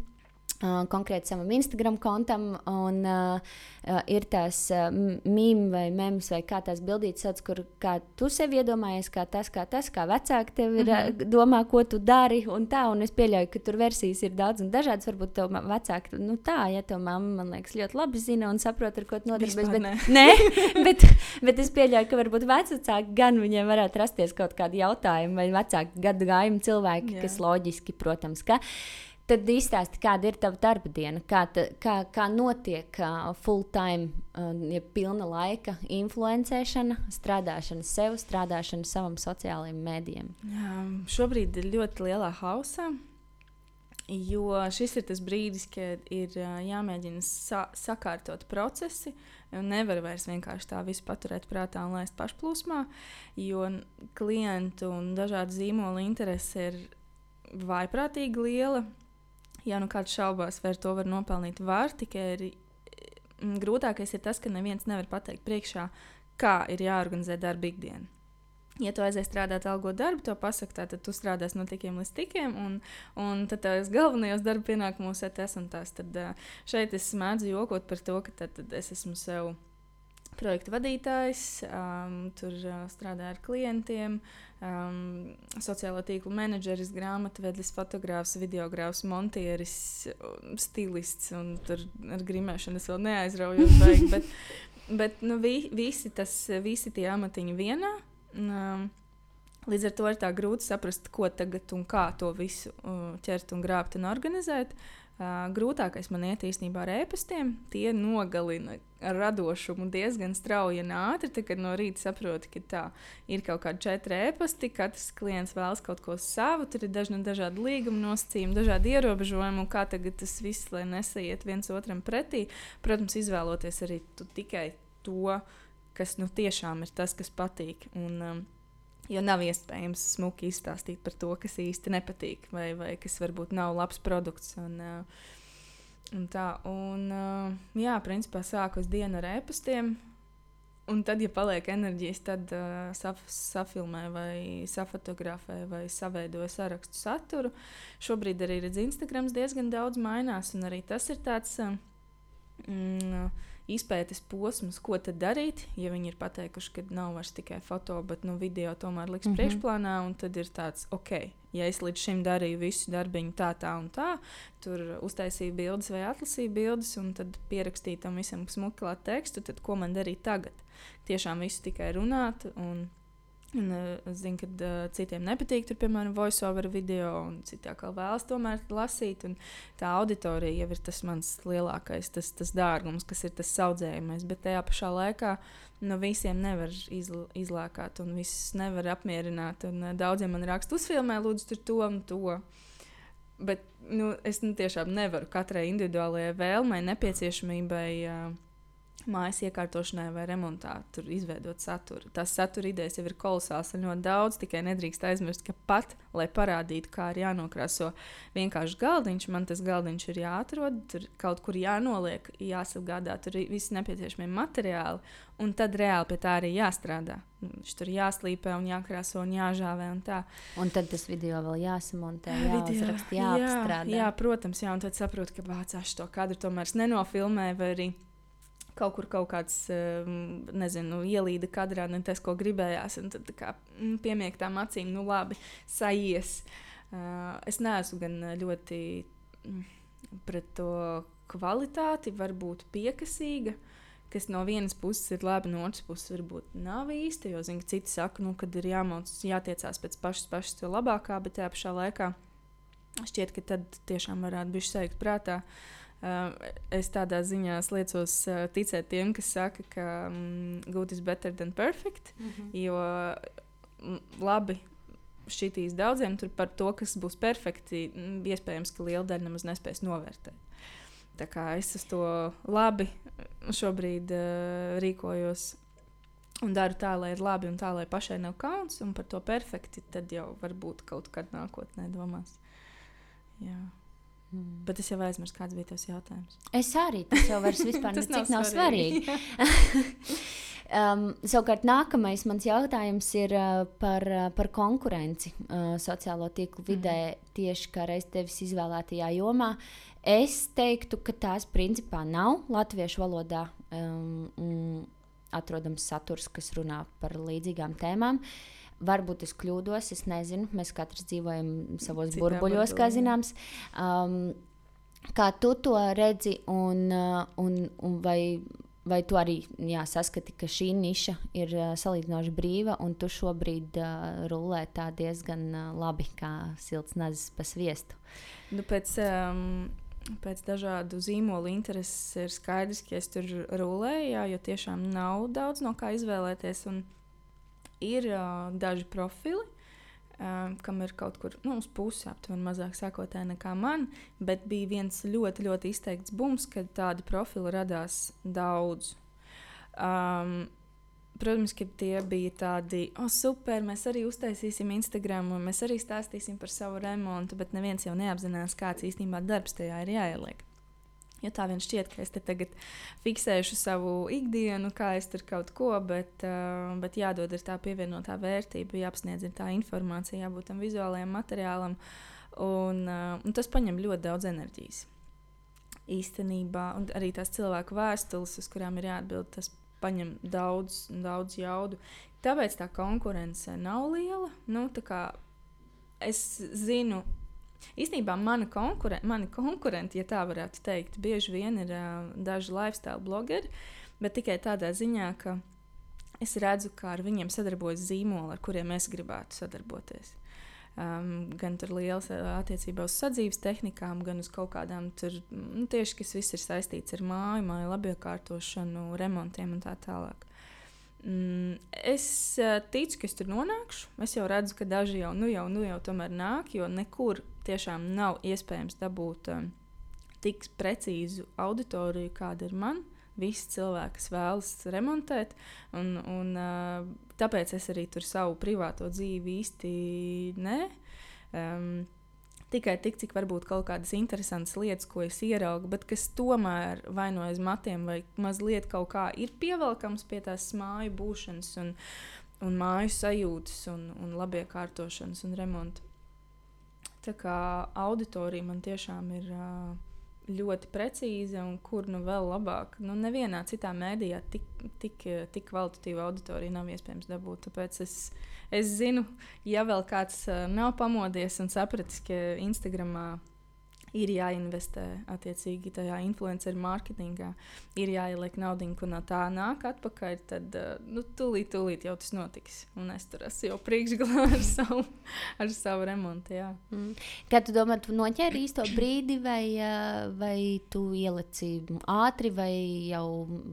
konkrēti savam Instagram kontam, un uh, ir tās uh, mīmīmas vai mēmas, vai kā tās bildītas sauc, kur kā tu sev iedomājies, kā tas, kā tas, kā vecāki tev ir, mm -hmm. domā, ko tu dari, un tā, un es pieļauju, ka tur versijas ir daudz un dažādas, varbūt tev vecāki, nu tā, ja tev mamma, man liekas, ļoti labi zina un saprot, ar ko tu nodarbojies, bet, ne. ne, bet, bet es pieļauju, ka varbūt vecāki gan viņiem varētu rasties kaut kādi jautājumi, vai vecāki gadu gājumu cilvēki, Jā. kas loģiski, protams, ka Tad izstāsti, kāda ir tava darba diena, kā, ta, kā, kā notiek uh, full-time, uh, ja pilna laika influencēšana, strādāšana sev, strādāšana savam sociālajiem mēdījiem. Jā, šobrīd ir ļoti lielā hausā. Jo šis ir tas brīdis, kad ir uh, jāmēģina sa sakārtot procesi. Nevar vairs vienkārši tā visu paturēt prātā un laist pašplūsmā, jo klientu un dažādu zīmolu interese ir vaiprātīgi liela ja nu kāds šaubās, vai to var nopelnīt, var tikai ir, mm, grūtākais ir tas, ka neviens nevar pateikt priekšā, kā ir jāorganizē darba ikdiena. Ja tu aizies strādāt algo darbu, to pasakā, tad tu strādāsi no tikiem līdz tikiem, un, un tad tās galvenajos darba pienākumos ir tas un tas. Tad šeit es mēdzu jokot par to, ka tad, tad es esmu sev projekta vadītājs, um, tur uh, strādāju ar klientiem, um, sociālo tīklu menedžeris, grāmatvedis, fotogrāfs, videogrāfs, montieris, stilists un tur ar grimēšanu es vēl neaizraujos. Baigi, bet bet nu, vi, visi, tas, visi tie amatiņi vienā. Um, Līdz ar to ir tā grūti saprast, ko tagad un kā to visu uh, ķert un grābt un organizēt. Uh, grūtākais man iet īstenībā ar ēpastiem. Tie nogalina radošumu diezgan strauji un ātri. Tad, kad no rīta saproti, ka tā ir kaut kāda četri ēpasti, katrs klients vēlas kaut ko savu, tur ir dažna, dažādi līguma nosacījumi, dažādi ierobežojumi, un kā tagad tas viss, lai nesaiet viens otram pretī. Protams, izvēloties arī tikai to, kas nu, tiešām ir tas, kas patīk. Un, um, Jo nav iespējams smuki izstāstīt par to, kas īsti nepatīk, vai, vai kas varbūt nav labs produkts. Un, uh, un tā, un, uh, jā, principā sāku dienu ar e-pastiem. Un tad, ja paliek enerģijas, tad uh, saf, safilmē, vai safotografē, vai savaidoja sarakstu saturu. Šobrīd arī redz, Instagram diezgan daudz mainās, un arī tas ir tāds. Mm, izpētes posms, ko tad darīt. Ja viņi ir pateikuši, ka nav vairs tikai foto, bet nu, video tomēr liks mm -hmm. priekšplānā, un tad ir tāds, ok, ja es līdz šim darīju visu darbiņu tā, tā un tā, tur uztaisīju bildes vai atlasīju bildes, un tad pierakstīju tam visam smuklāt tekstu, tad ko man darīt tagad? Tiešām visu tikai runāt. Un, Un, uh, es zinu, ka uh, citiem nepatīk, tur, piemēram, voice-over video, un citi atkal vēlas tomēr lasīt. Tā auditorija jau ir tas mans lielākais, tas, tas dārgums, kas ir tas audzējumais. Bet tajā pašā laikā no visiem nevar izl izlēkāt, un visus nevar apmierināt. Un, uh, daudziem man raksta, uzfilmē, lūdzu, tur to un to. Bet nu, es nu, tiešām nevaru katrai individuālajai vēlmei, nepieciešamībai. Uh, mājas iekārtošanai vai remontā, tur izveidot saturu. Tās satura idejas jau ir kolosāls un ļoti daudz, tikai nedrīkst aizmirst, ka pat, lai parādītu, kā ir jānokrāso vienkārši galdiņš, man tas galdiņš ir jāatrod, tur kaut kur jānoliek, jāsagādā, tur visi nepieciešamie materiāli, un tad reāli pie tā arī jāstrādā. Viņš tur jāslīpē un jākrāso un jāžāvē un tā. Un tad tas video vēl jāsamontē, jāuzraksta, jāapstrādā. Jā, jā, protams, jā, un tad saproti, ka vācās to kadru tomēr nenofilmē vai arī kaut kur kaut kāds, ehm, nezinu, ielīda kadrā, ne tas, ko gribējās. Tad kā mm, piemēktām acīm, nu labi, sajies. Uh, es neesmu gan ļoti mm, pret to kvalitāti, varbūt piekasīga. kas no vienas puses ir labi, no otras puses varbūt nav īsti. Jo, zinu, citi saka, nu, ka ir jāmauc, jātiecās pēc pašas, pašas to labākā, bet tajā pašā laikā šķiet, ka tad tiešām varētu būt šeit prātā. Uh, es tādā ziņā liecos ticēt tiem, kas saka, ka um, good is better than perfect. Mm -hmm. Jo labi šķitīs daudziem par to, kas būs perfekti. Iespējams, ka liela daļa nemaz nespēs novērtēt. Tā kā es uz to labi šobrīd uh, rīkojos un daru tā, lai ir labi un tā, lai pašai nav kauns, un par to perfekti tad jau varbūt kaut kad nākotnē domās. Jā. Mm. Bet es jau aizmirsu, kāds bija tas jautājums. Es arī tas jau vairs vispār tas nav, nav svarīgi. svarīgi. um, savukārt, nākamais mans jautājums ir uh, par, uh, par konkurenci uh, sociālo tīklu vidē, mm. tieši kā reiz tevis izvēlētajā jomā. Es teiktu, ka tās principā nav latviešu valodā um, atrodams saturs, kas runā par līdzīgām tēmām. Uh, Varbūt es kļūdos, es nezinu. Mēs katrs dzīvojam savos Citā burbuļos, kā zināms. Um, kā tu to redzi, un, uh, un, un vai, vai tu arī jā, saskati, ka šī niša ir uh, salīdzinoši brīva, un tu šobrīd uh, rulē tā diezgan uh, labi, kā silts nazis pa sviestu? Nu, pēc, um, pēc dažādu zīmolu intereses ir skaidrs, ka es tur rulēju, jā, jo tiešām nav daudz no kā izvēlēties. Un, ir uh, daži profili, uh, kam ir kaut kur nu, uz pusi aptuveni mazāk sākotnēji nekā man, bet bija viens ļoti, ļoti izteikts bums, kad tādi profili radās daudz. Um, Protams, ka tie bija tādi, oh, super, mēs arī uztaisīsim Instagram, un mēs arī stāstīsim par savu remontu, bet neviens jau neapzinās, kāds īstenībā darbs tajā ir jāieliek. Jo tā vien šķiet, ka es te tagad fiksēšu savu ikdienu, kā es tur kaut ko, bet, uh, bet jādod ir tā pievienotā vērtība, jāapsniedz tā informācija, jābūt tam vizuālajam materiālam. Un, uh, un tas prasa ļoti daudz enerģijas. Īstenībā, un arī tās cilvēku vēstules, uz kurām ir jāatbild, tas prasa daudz, daudz jaudu. Tāpēc tā konkurence nav liela. Nu, es zinu, Īsnībā mani, konkuren mani konkurenti, ja tā varētu teikt, bieži vien ir uh, daži lifestyle blogeri, bet tikai tādā ziņā, ka es redzu, kā ar viņiem sadarbojas zīmoli, ar kuriem es gribētu sadarboties. Um, gan tur liels attiecībā uz sadzīves tehnikām, gan uz kaut kādām tur nu, tieši, kas viss ir saistīts ar māju, māju labiekārtošanu, remontiem un tā tālāk. Mm, es uh, ticu, ka es tur nonākšu. Es jau redzu, ka daži jau, nu jau, nu jau tomēr nāk, jo nekur tiešām nav iespējams dabūt um, tik precīzu auditoriju, kāda ir man. Visi cilvēki, kas vēlas remontēt, un, un uh, tāpēc es arī tur savu privāto dzīvi īsti nē. Um, tikai tik, cik varbūt kaut kādas interesantas lietas, ko es ieraugu, bet kas tomēr vai no aiz matiem, vai mazliet kaut kā ir pievelkams pie tās māju būšanas, un, un māju sajūtas, un, un labiekārtošanas un remonta. Tā kā auditorija man tiešām ir. Uh, ļoti precīza un kur nu vēl labāk. Nu, nevienā citā mēdījā tik, tik, tik kvalitatīvu auditoriju nav iespējams dabūt. Tāpēc es, es zinu, ja vēl kāds uh, nav pamodies un sapratis, ka Instagramā ir jāinvestē attiecīgi tajā influenceru mārketingā, ir jāieliek naudu, un no tā nāk atpakaļ, tad uh, nu, tūlīt, tūlīt jau tas notiks. Un es tur esmu jau priekšgalā ar savu, ar savu remontu. Jā. Mm. Kā tu domā, tu noķēri īsto brīdi, vai, uh, vai tu ielici ātri, vai jau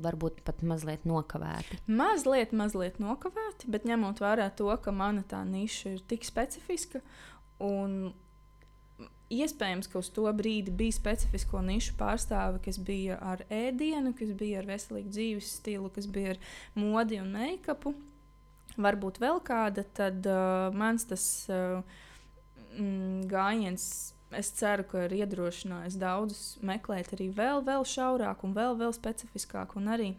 varbūt pat mazliet nokavēti? Mazliet, mazliet nokavēti, bet ņemot vērā to, ka mana tā niša ir tik specifiska. Un Iespējams, ka uz to brīdi bija specifisko nišu pārstāve, kas bija ar ēdienu, kas bija ar veselīgu dzīves stilu, kas bija ar modi un make-upu. Varbūt vēl kāda, tad uh, mans tas uh, mm, gājiens, es ceru, ka ir iedrošinājis daudzus meklēt arī vēl, vēl šaurāk un vēl, vēl specifiskāk un arī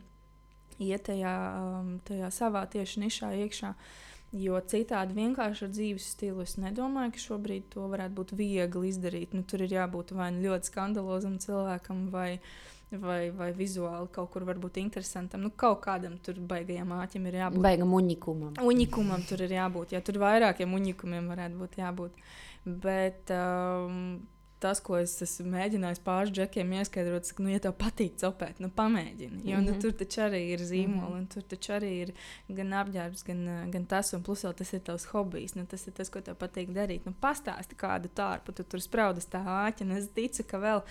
iet tajā, um, tajā savā tieši nišā iekšā. Uh, Jo citādi vienkārši ar dzīves stilu es nedomāju, ka šobrīd to varētu būt viegli izdarīt. Nu, tur ir jābūt vai nu ļoti skandalozam cilvēkam, vai, vai, vai vizuāli kaut kur varbūt interesantam. Nu, kaut kādam tur baigajam āķim ir jābūt. Baigam unikumam. Unikumam tur ir jābūt. Jā, tur vairākiem unikumiem varētu būt jābūt. Bet um, tas, ko es esmu mēģinājis pāris džekiem ieskaidrot, ka, nu, ja tev patīk cepēt, nu, pamēģini. Jo mm -hmm. nu, tur taču arī ir zīmoli, mm -hmm. un tur taču arī ir gan apģērbs, gan, gan tas, un plus vēl tas ir tavs hobijs. Nu, tas ir tas, ko tev patīk darīt. Nu, pastāsti kādu tārpu, tu tur spraudas tā āķa, un es ticu, ka vēl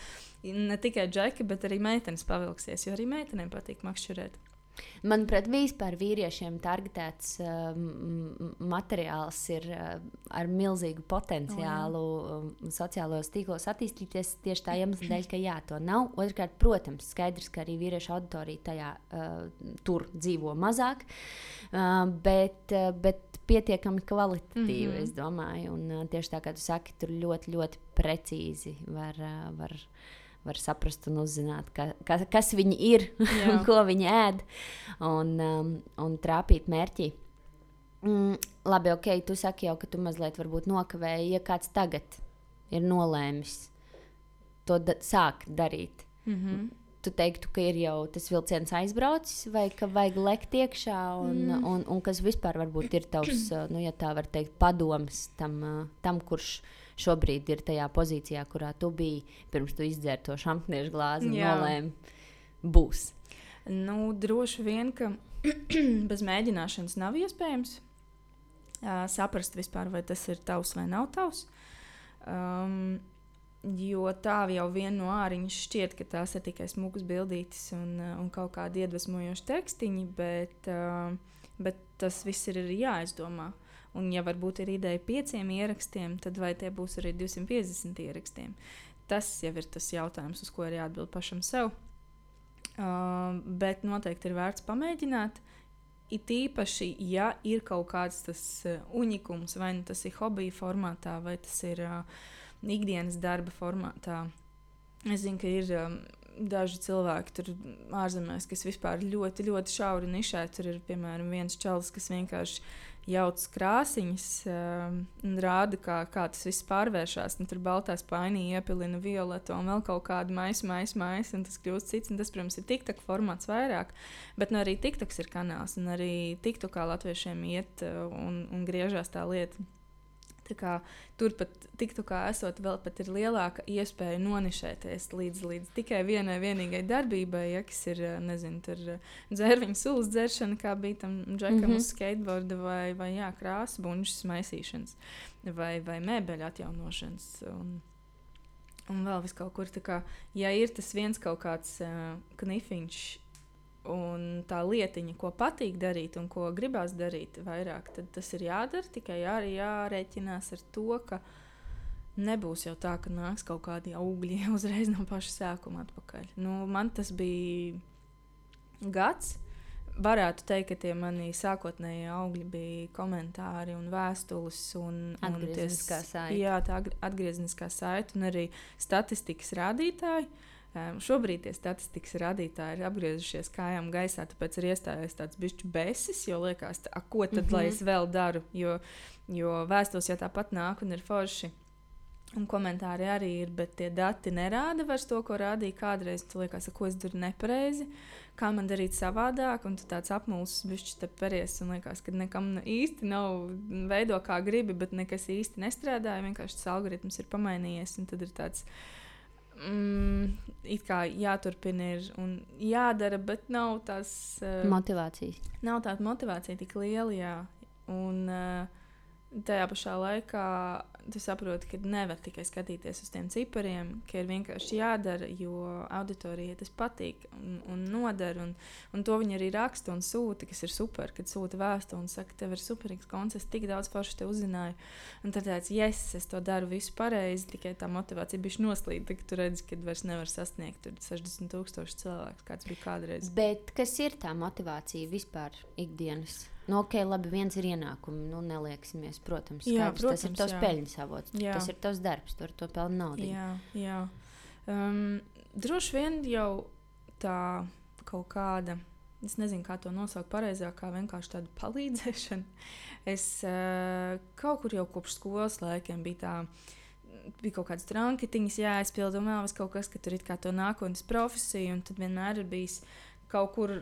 ne tikai džeki, bet arī meitenes pavilksies, jo arī meitenēm patīk makšķerēt. Manuprāt, vispār vīriešiem targetēts uh, materiāls ir uh, ar milzīgu potenciālu oh, uh, sociālajos tīklos attīstīties tieši tā iemesla dēļ, ka jā, to nav. Otrkārt, protams, skaidrs, ka arī vīriešu auditorija tajā uh, tur dzīvo mazāk, uh, bet, uh, bet pietiekami kvalitatīvi, mm -hmm. es domāju. Un, uh, tieši tā kā tu saki, tur ļoti, ļoti precīzi var. Uh, var var saprast un uzzināt, ka, ka, kas viņi ir un ko viņi ēd, un, um, un trāpīt mērķī. Mm, labi, ok, tu saki jau, ka tu mazliet nokavēji, ja kāds tagad ir nolēmis to da sākt darīt. Mm -hmm. Tu teiktu, ka ir jau tas vilciens aizbraucis, vai ka vajag lekt iekšā, un, mm. un, un, un kas vispār ir tavs, nu, ja tā var teikt, padoms tam, tam kurš šobrīd ir tajā pozīcijā, kurā tu biji pirms tu izdzēri to šampaniešu glāzi un nolēmi, būs. Nu, droši vien, ka bez mēģināšanas nav iespējams uh, saprast vispār, vai tas ir tavs vai nav tavs. Um, Jo tā jau vien no āriņas šķiet, ka tās ir tikai smukas bildītes un, un kaut kādi iedvesmojoši tekstiņi, bet, uh, bet tas viss ir jāizdomā. Uh, Un, ja varbūt ir ideja pieciem ierakstiem, tad vai tie būs arī 250 ierakstiem? Tas jau ir tas jautājums, uz ko ir jāatbild pašam sev. Uh, bet noteikti ir vērts pamēģināt. It īpaši, ja ir kaut kāds tas uh, unikums, vai nu tas ir hobija formātā, vai tas ir uh, ikdienas darba formātā. Es zinu, ka ir um, daži cilvēki tur ārzemēs, kas vispār ļoti, ļoti šauri nišē. Tur ir piemēram viens čalis, kas vienkārši jauc krāsiņas um, un rāda, kā, kā tas viss pārvēršas. Tur baltā spainī iepilina violetu un vēl kaut kādu maisu, maisu, maisu, un tas kļūst cits. Tas, protams, ir TikTok formāts vairāk, bet nu, arī TikToks ir kanāls, un arī TikTokā latviešiem iet uh, un, un griežās tā lieta. Turpat, tiktu kā esot, vēl pat ir lielāka iespēja nonišēties līdz, līdz tikai vienai vienīgai darbībai, ja, kas ir, nezinu, tur dzērviņu sūlas dzeršana, kā bija tam džekam mm -hmm. uz skateboarda, vai, vai jā, krāsa buņšas maisīšanas, vai, vai mēbeļu atjaunošanas. Un, un vēl vis kaut kur tā kā, ja ir tas viens kaut kāds uh, knifiņš, un tā lietiņa, ko patīk darīt un ko gribās darīt vairāk, tad tas ir jādara. Tikai arī jārēķinās ar to, ka nebūs jau tā, ka nāks kaut kādi augļi uzreiz no paša sākuma atpakaļ. Nu, man tas bija gads. Varētu teikt, ka tie mani sākotnēji augļi bija komentāri un vēstules. Un, atgriezniskā saite. Jā, tā atgriezniskā saite un arī statistikas rādītāji. Uh, Um, šobrīd tie statistikas rādītāji ir apgriezušies kājām gaisā, tāpēc ir iestājies tāds bišķi besis, jo liekas, tā, ko tad mm -hmm. lai es vēl daru, jo, jo vēstules jau tāpat nāk un ir forši. Un komentāri arī ir, bet tie dati nerāda vairs to, ko rādīja kādreiz. Tu liekas, ko es daru nepareizi, kā man darīt savādāk, un tu tāds apmulsis, bišķi te peries, un liekas, ka nekam īsti nav veido kā gribi, bet nekas īsti nestrādāja. Vienkārši tas algoritms ir pamainījies, un tad ir tāds mm, it kā jāturpina ir un jādara, bet nav tās uh, motivācijas. Nav tāda motivācija tik liela, jā. Un, uh, tajā pašā laikā tu saproti, ka nevar tikai skatīties uz tiem cipariem, ka ir vienkārši jādara, jo auditorijai tas patīk un, un nodara. Un, un to viņi arī raksta un sūta, kas ir super. Kad sūta vēstuli un saka, tev ir superīgs koncerts, tik daudz forši te uzzināju. Un tad tāds, yes, es to daru visu pareizi, tikai tā motivācija bija noslīdta, ka tu redzi, ka vairs nevar sasniegt 60 tūkstoši cilvēku, kāds bija kādreiz. Bet kas ir tā motivācija vispār ikdienas? Nu, ok, labi, viens ir ienākumi, nu, neliksimies. Protams, skaidrs, jā, protams, tas ir tavs jā. peļņas avots. Jā. Tas ir tavs darbs, tur to pelnu naudu. Jā, jā. Um, droši vien jau tā kaut kāda, es nezinu, kā to nosaukt pareizāk, kā vienkārši tāda palīdzēšana. Es uh, kaut kur jau kopš skolas laikiem biju tā bija kaut kādas tranketiņas jāaizpild, un vēl kaut kas, ka tur ir kā to nākotnes profesija, un tad vienmēr ir bijis kaut kur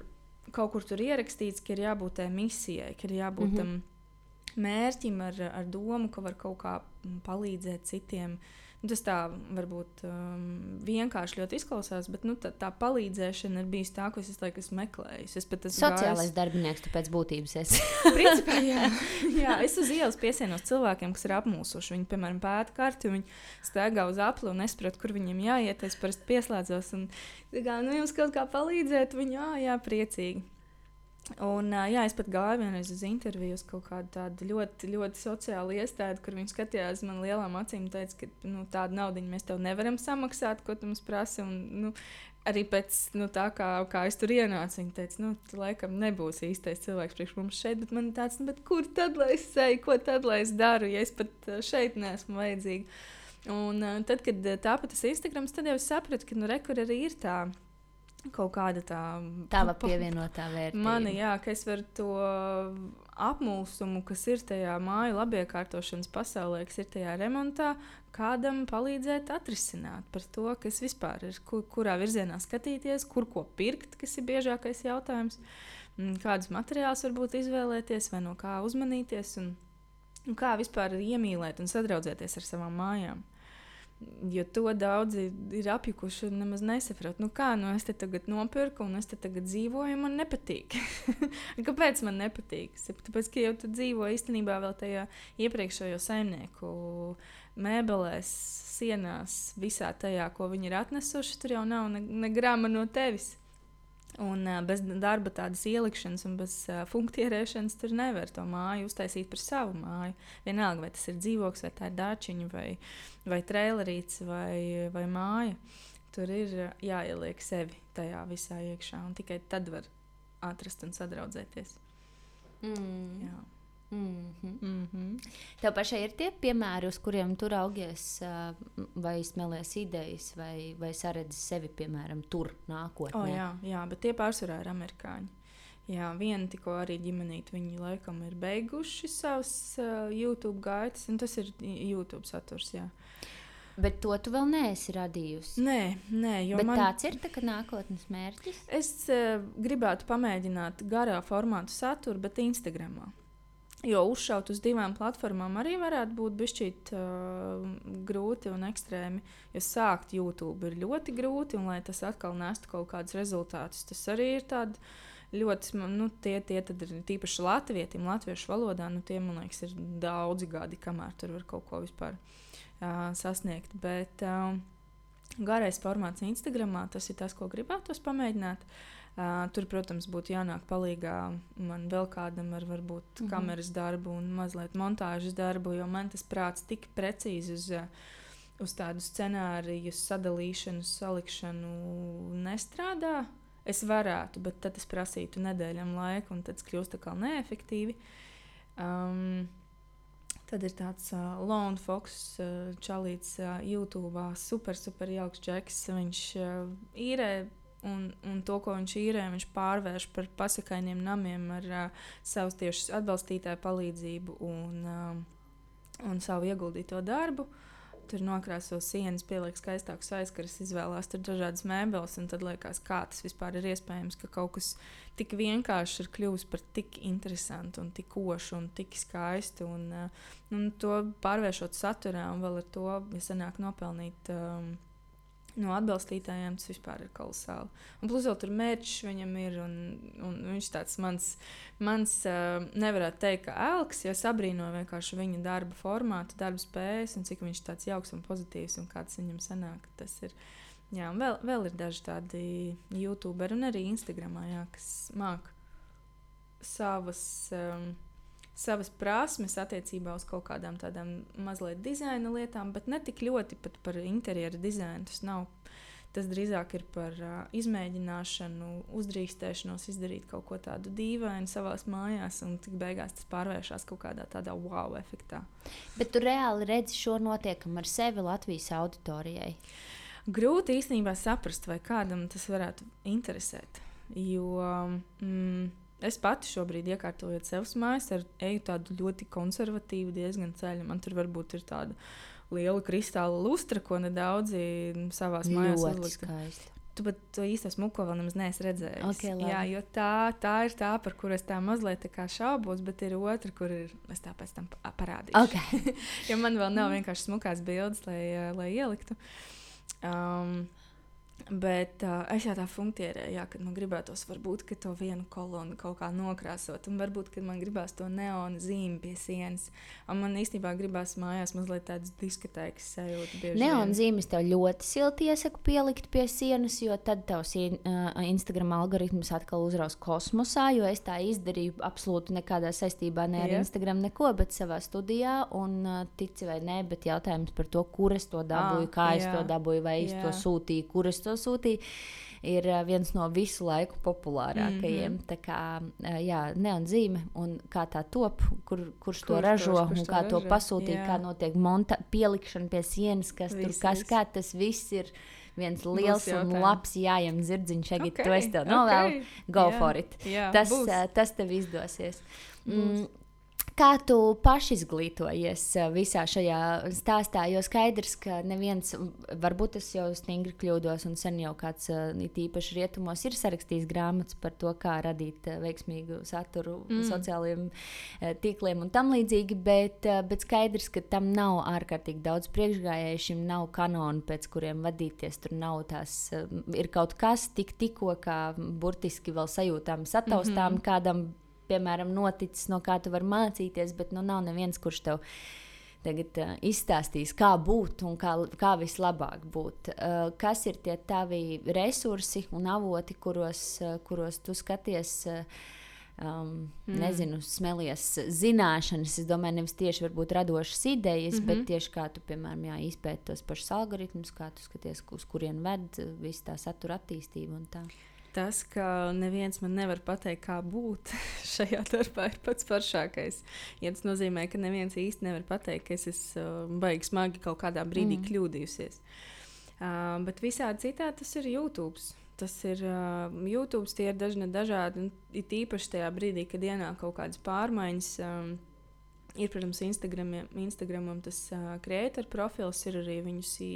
kaut kur tur ierakstīts, ka ir jābūt tai misijai, ka ir jābūt tam mm -hmm. mērķim ar, ar domu, ka var kaut kā palīdzēt citiem Tas tā varbūt um, vienkārši ļoti izklausās, bet nu, tā, tā palīdzēšana ir bijusi tā, ko es laiku esmu meklējis. Es pat esmu sociālais gājis... darbinieks, tu pēc būtības esi. Principā, jā. jā, es uz ielas piesienos cilvēkiem, kas ir apmulsuši. Viņi, piemēram, pēta karti, viņi staigā uz apli un nesaprot, kur viņiem jāiet. Es parasti pieslēdzos un kā, nu, jums kaut kā palīdzēt. Viņi, jā, jā, priecīgi. Un, jā, es pat gāju vienreiz uz interviju uz kaut kādu tādu ļoti, ļoti sociālu iestādi, kur viņi skatījās man lielām acīm un teica, ka nu, tādu naudu mēs tev nevaram samaksāt, ko tu mums prasi. Un, nu, arī pēc nu, tā, kā, kā es tur ienācu, viņi teica, nu, tu laikam nebūsi īstais cilvēks priekš mums šeit, bet man tāds, nu, kur tad lai es eju, ko tad lai es daru, ja es pat šeit neesmu vajadzīga. Un tad, kad tāpat tas Instagrams, tad jau es sapratu, ka nu, rekur arī ir tā kaut kāda tā tāda pievienotā vērtība. Mani, jā, ka es varu to apmulsumu, kas ir tajā māju labiekārtošanas pasaulē, kas ir tajā remontā, kādam palīdzēt atrisināt par to, kas vispār ir, kur, kurā virzienā skatīties, kur ko pirkt, kas ir biežākais jautājums, mm, kādus materiālus varbūt izvēlēties vai no kā uzmanīties un, un kā vispār iemīlēt un sadraudzēties ar savām mājām. Jo to daudzi ir apjukuši un nemaz nesaprot. Nu, kā nu es te tagad nopirku, un es te tagad dzīvoju, man nepatīk. Kāpēc man nepatīk? Tāpēc, ka jau tu dzīvo īstenībā vēl tajā iepriekšējo saimnieku mēbelēs, sienās, visā tajā, ko viņi ir atnesuši. Tur jau nav ne, ne grāma no tevis. Un uh, bez darba tādas ielikšanas un bez uh, funkcionēšanas tur nevar to māju uztaisīt par savu māju. Vienalga, vai tas ir dzīvoklis, vai tā ir dārčiņa, vai, vai trailerīts, vai, vai māja. Tur ir uh, jāieliek sevi tajā visā iekšā, un tikai tad var atrast un sadraudzēties. Mm. Jā. Mm -hmm. Mm -hmm. Tev pašai ir tie piemēri, uz kuriem tu raugies, vai smēlies idejas, vai, vai saredzi sevi, piemēram, tur nākotnē? Oh, jā, jā, bet tie pārsvarā ir amerikāņi. Jā, viena tikko arī ģimenīte, viņi laikam ir beiguši savus uh, YouTube gaitas, un tas ir YouTube saturs. Jā. Bet to tu vēl neesi radījusi. Nē, nē Bet man... tāds ir tā, nākotnes mērķis. Es uh, gribētu pamēģināt garā formātu saturu, bet Instagramā. Jo uzšaut uz divām platformām arī varētu būt bijis uh, grūti un ekstrēmi. Jo sākt YouTube ir ļoti grūti, un lai tas atkal nestu kaut kādus rezultātus, tas arī ir tāds ļoti, nu, tie, tie ir tīpaši latvietim, latviešu valodā, nu, tie, man liekas, ir daudzi gadi, kamēr tur var kaut ko vispār uh, sasniegt. Bet uh, garais formāts Instagramā, tas ir tas, ko gribētos pamēģināt. Uh, Uh, tur, protams, būtu jānāk palīdzīgā man vēl kādam ar varbūt mm -hmm. kameras darbu un mazliet montāžas darbu, jo man tas prāts tik precīzi uz, uz tādu scenāriju sadalīšanu, salikšanu nestrādā. Es varētu, bet tad tas prasītu nedēļām laiku, un tas kļūst kā neefektīvi. Um, Tad ir tāds uh, Lone Fox uh, čalīts uh, YouTube, super, super jauks džeks. Viņš uh, īrē Un, un to, ko viņš īrē, viņš pārvērš par pasakainiem namiem ar uh, savu tieši atbalstītāju palīdzību un, uh, un savu ieguldīto darbu. Tur nokrāso sienas, pieliek skaistākus aizkarus, izvēlās tur dažādas mēbeles, un tad liekas, kā tas vispār ir iespējams, ka kaut kas tik vienkārši ir kļuvis par tik interesantu, un tik košu un tik skaistu. Un, uh, un to pārvēršot saturā, un vēl ar to, ja sanāk nopelnīt. Um, no atbalstītājiem tas vispār ir kolosāli. Un plus vēl tur mērķis viņam ir, un, un viņš tāds mans, mans uh, nevarētu teikt, ka elks, jo es abrīnoju vienkārši viņa darba formātu, darba spējas, un cik viņš tāds jauks un pozitīvs un kāds viņam sanāk. Tas ir. Jā, un vēl, vēl ir daži tādi youtuberi un arī Instagramā, jā, kas māca savas. Um, savas prasmes attiecībā uz kaut kādām tādām mazliet dizaina lietām, bet ne tik ļoti par interjeru dizainu. Tas nav. Tas drīzāk ir par uh, izmēģināšanu, uzdrīkstēšanos izdarīt kaut ko tādu dīvainu savā mājās, un tik beigās tas pārvēršas kaut kādā tādā wow efektā. Bet tu reāli redzi šo notiekumu ar sevi Latvijas auditorijai? Grūti īstenībā saprast, vai kādam tas varētu interesēt. Jo mm, Es pati šobrīd, iekārtojot sev mājas, ar, eju tādu ļoti konservatīvu, diezgan ceļu. Man tur varbūt ir tāda liela kristāla lustra, ko nedaudzi savā mājās uzlikt. Tu pat to īsto smuko vēl nemaz neesi redzējis. Okay, labi. Jā, jo tā, tā ir tā, par kuru es tā mazliet tā šaubos, bet ir otra, kur ir, es tā pēc tam pa- parādīšu. Okay. jo man vēl nav vienkārši smukās bildes, lai, uh, lai ieliktu. Um, Bet uh, es jau tā funkcionēju, jā, kad man gribētos, varbūt to vienu kolonu kaut kā nokrāsot, un varbūt, kad man gribās to neonu zīmi pie sienas. Un man īstenībā gribās mājās mazliet tādas diskotēkas sajūta. bieži Neon vien. zīmes tev ļoti silti iesaku pielikt pie sienas, jo tad tavs uh, Instagram algoritms atkal uzraus kosmosā. Jo es tā izdarīju absolūti nekādā saistībā ne ar Jā. Instagram, neko, bet savā studijā. Un uh, tici vai nē, bet jautājums par to, kur es to dabūju, Ah, kā es jā. to dabūju, vai es to Jā. sūtīju, kur es to sūtīju. Ir uh, viens no visu laiku populārākajiem. Mm. -hmm. Tā kā uh, jā, neon zīme un kā tā top, kur, kurš to Kurš to- ražo kurš un to kā to ražo, pasūtīt, jā. kā notiek monta, pielikšana pie sienas, kas Viss, tur kas viss. kā tas viss ir. Viens liels un labs jājams zirdziņš, ja Ok, to es tev novēlu. ok, Go jā, for it. Jā, Tas, būs. eh, tas tev izdosies. Būs. Mm, Kā tu pašizglītojies eh, visā šajā stāstā? Jo skaidrs, ka neviens, varbūt es jau stingri kļūdos, un sen jau kāds, eh, īpaši rietumos, ir sarakstījis grāmatas par to, kā radīt eh, veiksmīgu saturu mm. Sociālajiem tīkliem un tam līdzīgi. Bet, bet skaidrs, ka tam nav ārkārtīgi daudz priekšgājēju, šim nav kanonu, pēc kuriem vadīties. Tur nav tās, ir kaut kas tik, tikko, kā burtiski vēl sajūtām, sataustām mm -hmm. kādam piemēram, noticis, no kā tu vari mācīties, bet nu, nav neviens, kurš tev tagad uh, izstāstīs, kā būt un kā, kā vislabāk būt. Uh, kas ir tie tavi resursi un avoti, kuros, uh, kuros tu skaties? Uh, Um, mm. Nezinu, smelies zināšanas. Es domāju, nevis tieši radošas idejas, mm -hmm. bet tieši kā tu, piemēram, jā, izpēti tos pašus algoritmus, kā tu skaties, uz kurien ved viss tā satura attīstība un tā. Tas, ka neviens man nevar pateikt, kā būt šajā darbā, ir pats foršākais. Ja tas nozīmē, ka neviens īsti nevar pateikt, ka es esmu uh, baigi smagi kaut kādā brīdī Mm. kļūdījusies. Uh, bet visādi citādi tas ir YouTube. Tas ir uh, YouTube, tie ir dažni dažādi. It īpaši tajā brīdī, kad ienāk kaut kādas pārmaiņas. Um, ir, protams, Instagram, Instagramam tas uh, creator profils, ir arī viņus. I,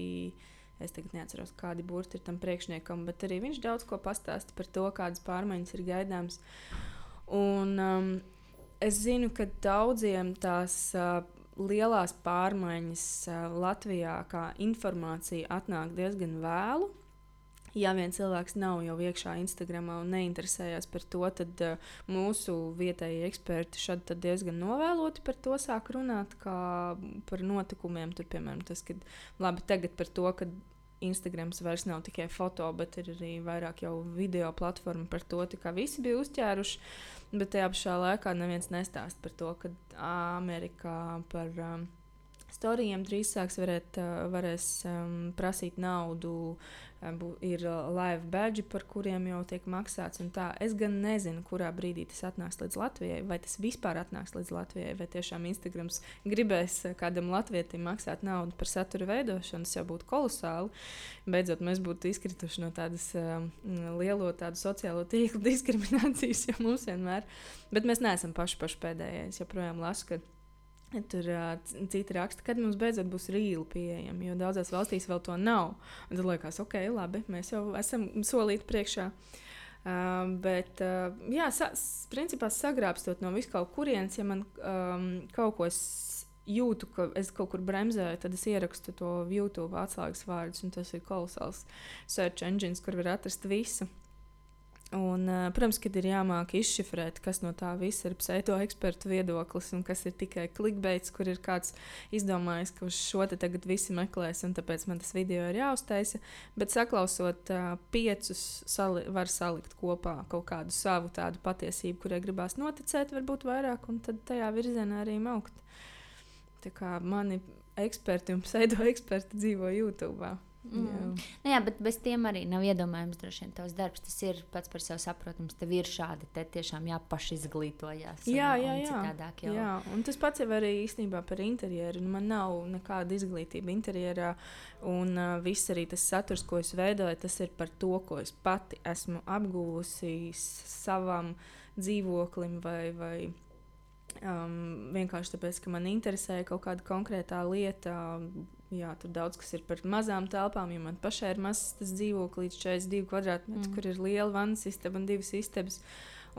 Es tagad neatceros, kādi burti ir tam priekšniekam, bet arī viņš daudz ko pastāsta par to, kādas pārmaiņas ir gaidāmas. Un, um, es zinu, ka daudziem tās uh, lielās pārmaiņas uh, Latvijā, kā informācija, atnāk diezgan vēlu. Ja viens cilvēks nav jau iekšā Instagramā un neinteresējas par to, tad uh, mūsu vietējie eksperti šad diezgan novēloti par to sāk runāt, kā par notikumiem. Tur, piemēram, tas, ka labi tagad par to, ka Instagrams vairs nav tikai foto, bet ir arī vairāk jau video platforma par to, kā visi bija uzķēruši. Bet tajā pašā laikā neviens nestāst par to, ka Amerikā par um, storijiem drīz sāks varēt, uh, varēs um, prasīt naudu. uh, bū- Ir uh, live badge, par kuriem jau tiek maksāts. Es gan nezinu, kurā brīdī tas atnāks līdz Latvijai, vai tas vispār atnāks līdz Latvijai, vai tiešām Instagrams gribēs kādam latvietim maksāt naudu par satura veidošanu. Tas jau būtu kolosāli. Beidzot, mēs būtu izkrituši no tādas um, lielo tādu sociālo tīklu diskriminācijas, jo mums vienmēr. Bet mēs neesam paši, paši pēdējie. Es joprojām lasu, Tur uh, citi raksta, kad mums beidzot būs rīli pieejami, jo daudzās valstīs vēl to nav. Un tad liekas, ok, labi, mēs jau esam solīti priekšā. Uh, bet, uh, jā, sa, principā sagrābstot no vis kaut kurienes, ja man um, kaut ko jūtu, ka es kaut kur bremzēju, tad es ierakstu to YouTube atslēgas vārdus, un tas ir kolosāls search engines, kur var atrast visu. Un, uh, protams, kad ir jāmāk izšifrēt, kas no tā visa ir pseido-ekspertu viedoklis un kas ir tikai klikbeits, kur ir kāds izdomājis, ka uz šo te tagad visi meklēs, un tāpēc man tas video ir jāuztaisa. Bet saklausot uh, piecus, sali var salikt kopā kaut kādu savu tādu patiesību, kurai gribās noticēt, varbūt vairāk, un tad tajā virzienā arī augt. Tā kā mani eksperti un pseido-eksperti dzīvo YouTube. Mm. Nu, jā, bet bez tiem arī nav iedomājams, droši vien, tavs darbs. Tas ir pats par sevi saprotams. Tev ir šādi te tiešām jāpašizglītojas. un- Jā, jā, un jā. citādāk jau. jā, un tas pats jau arī īstenībā par interjeru. Nu, Man nav nekāda izglītība interjerā, un uh, viss arī tas saturs, ko es veidoju, tas ir par to, ko es pati esmu apguvusi savam dzīvoklim vai. vai Um, vienkārši tāpēc, ka man interesē kaut kāda konkrētā lieta, jā, tur daudz kas ir par mazām telpām, jo man pašai ir mazs dzīvoklis līdz 42 kvadrātmetriem, mm. kur ir liela vannas istaba un divas istabas.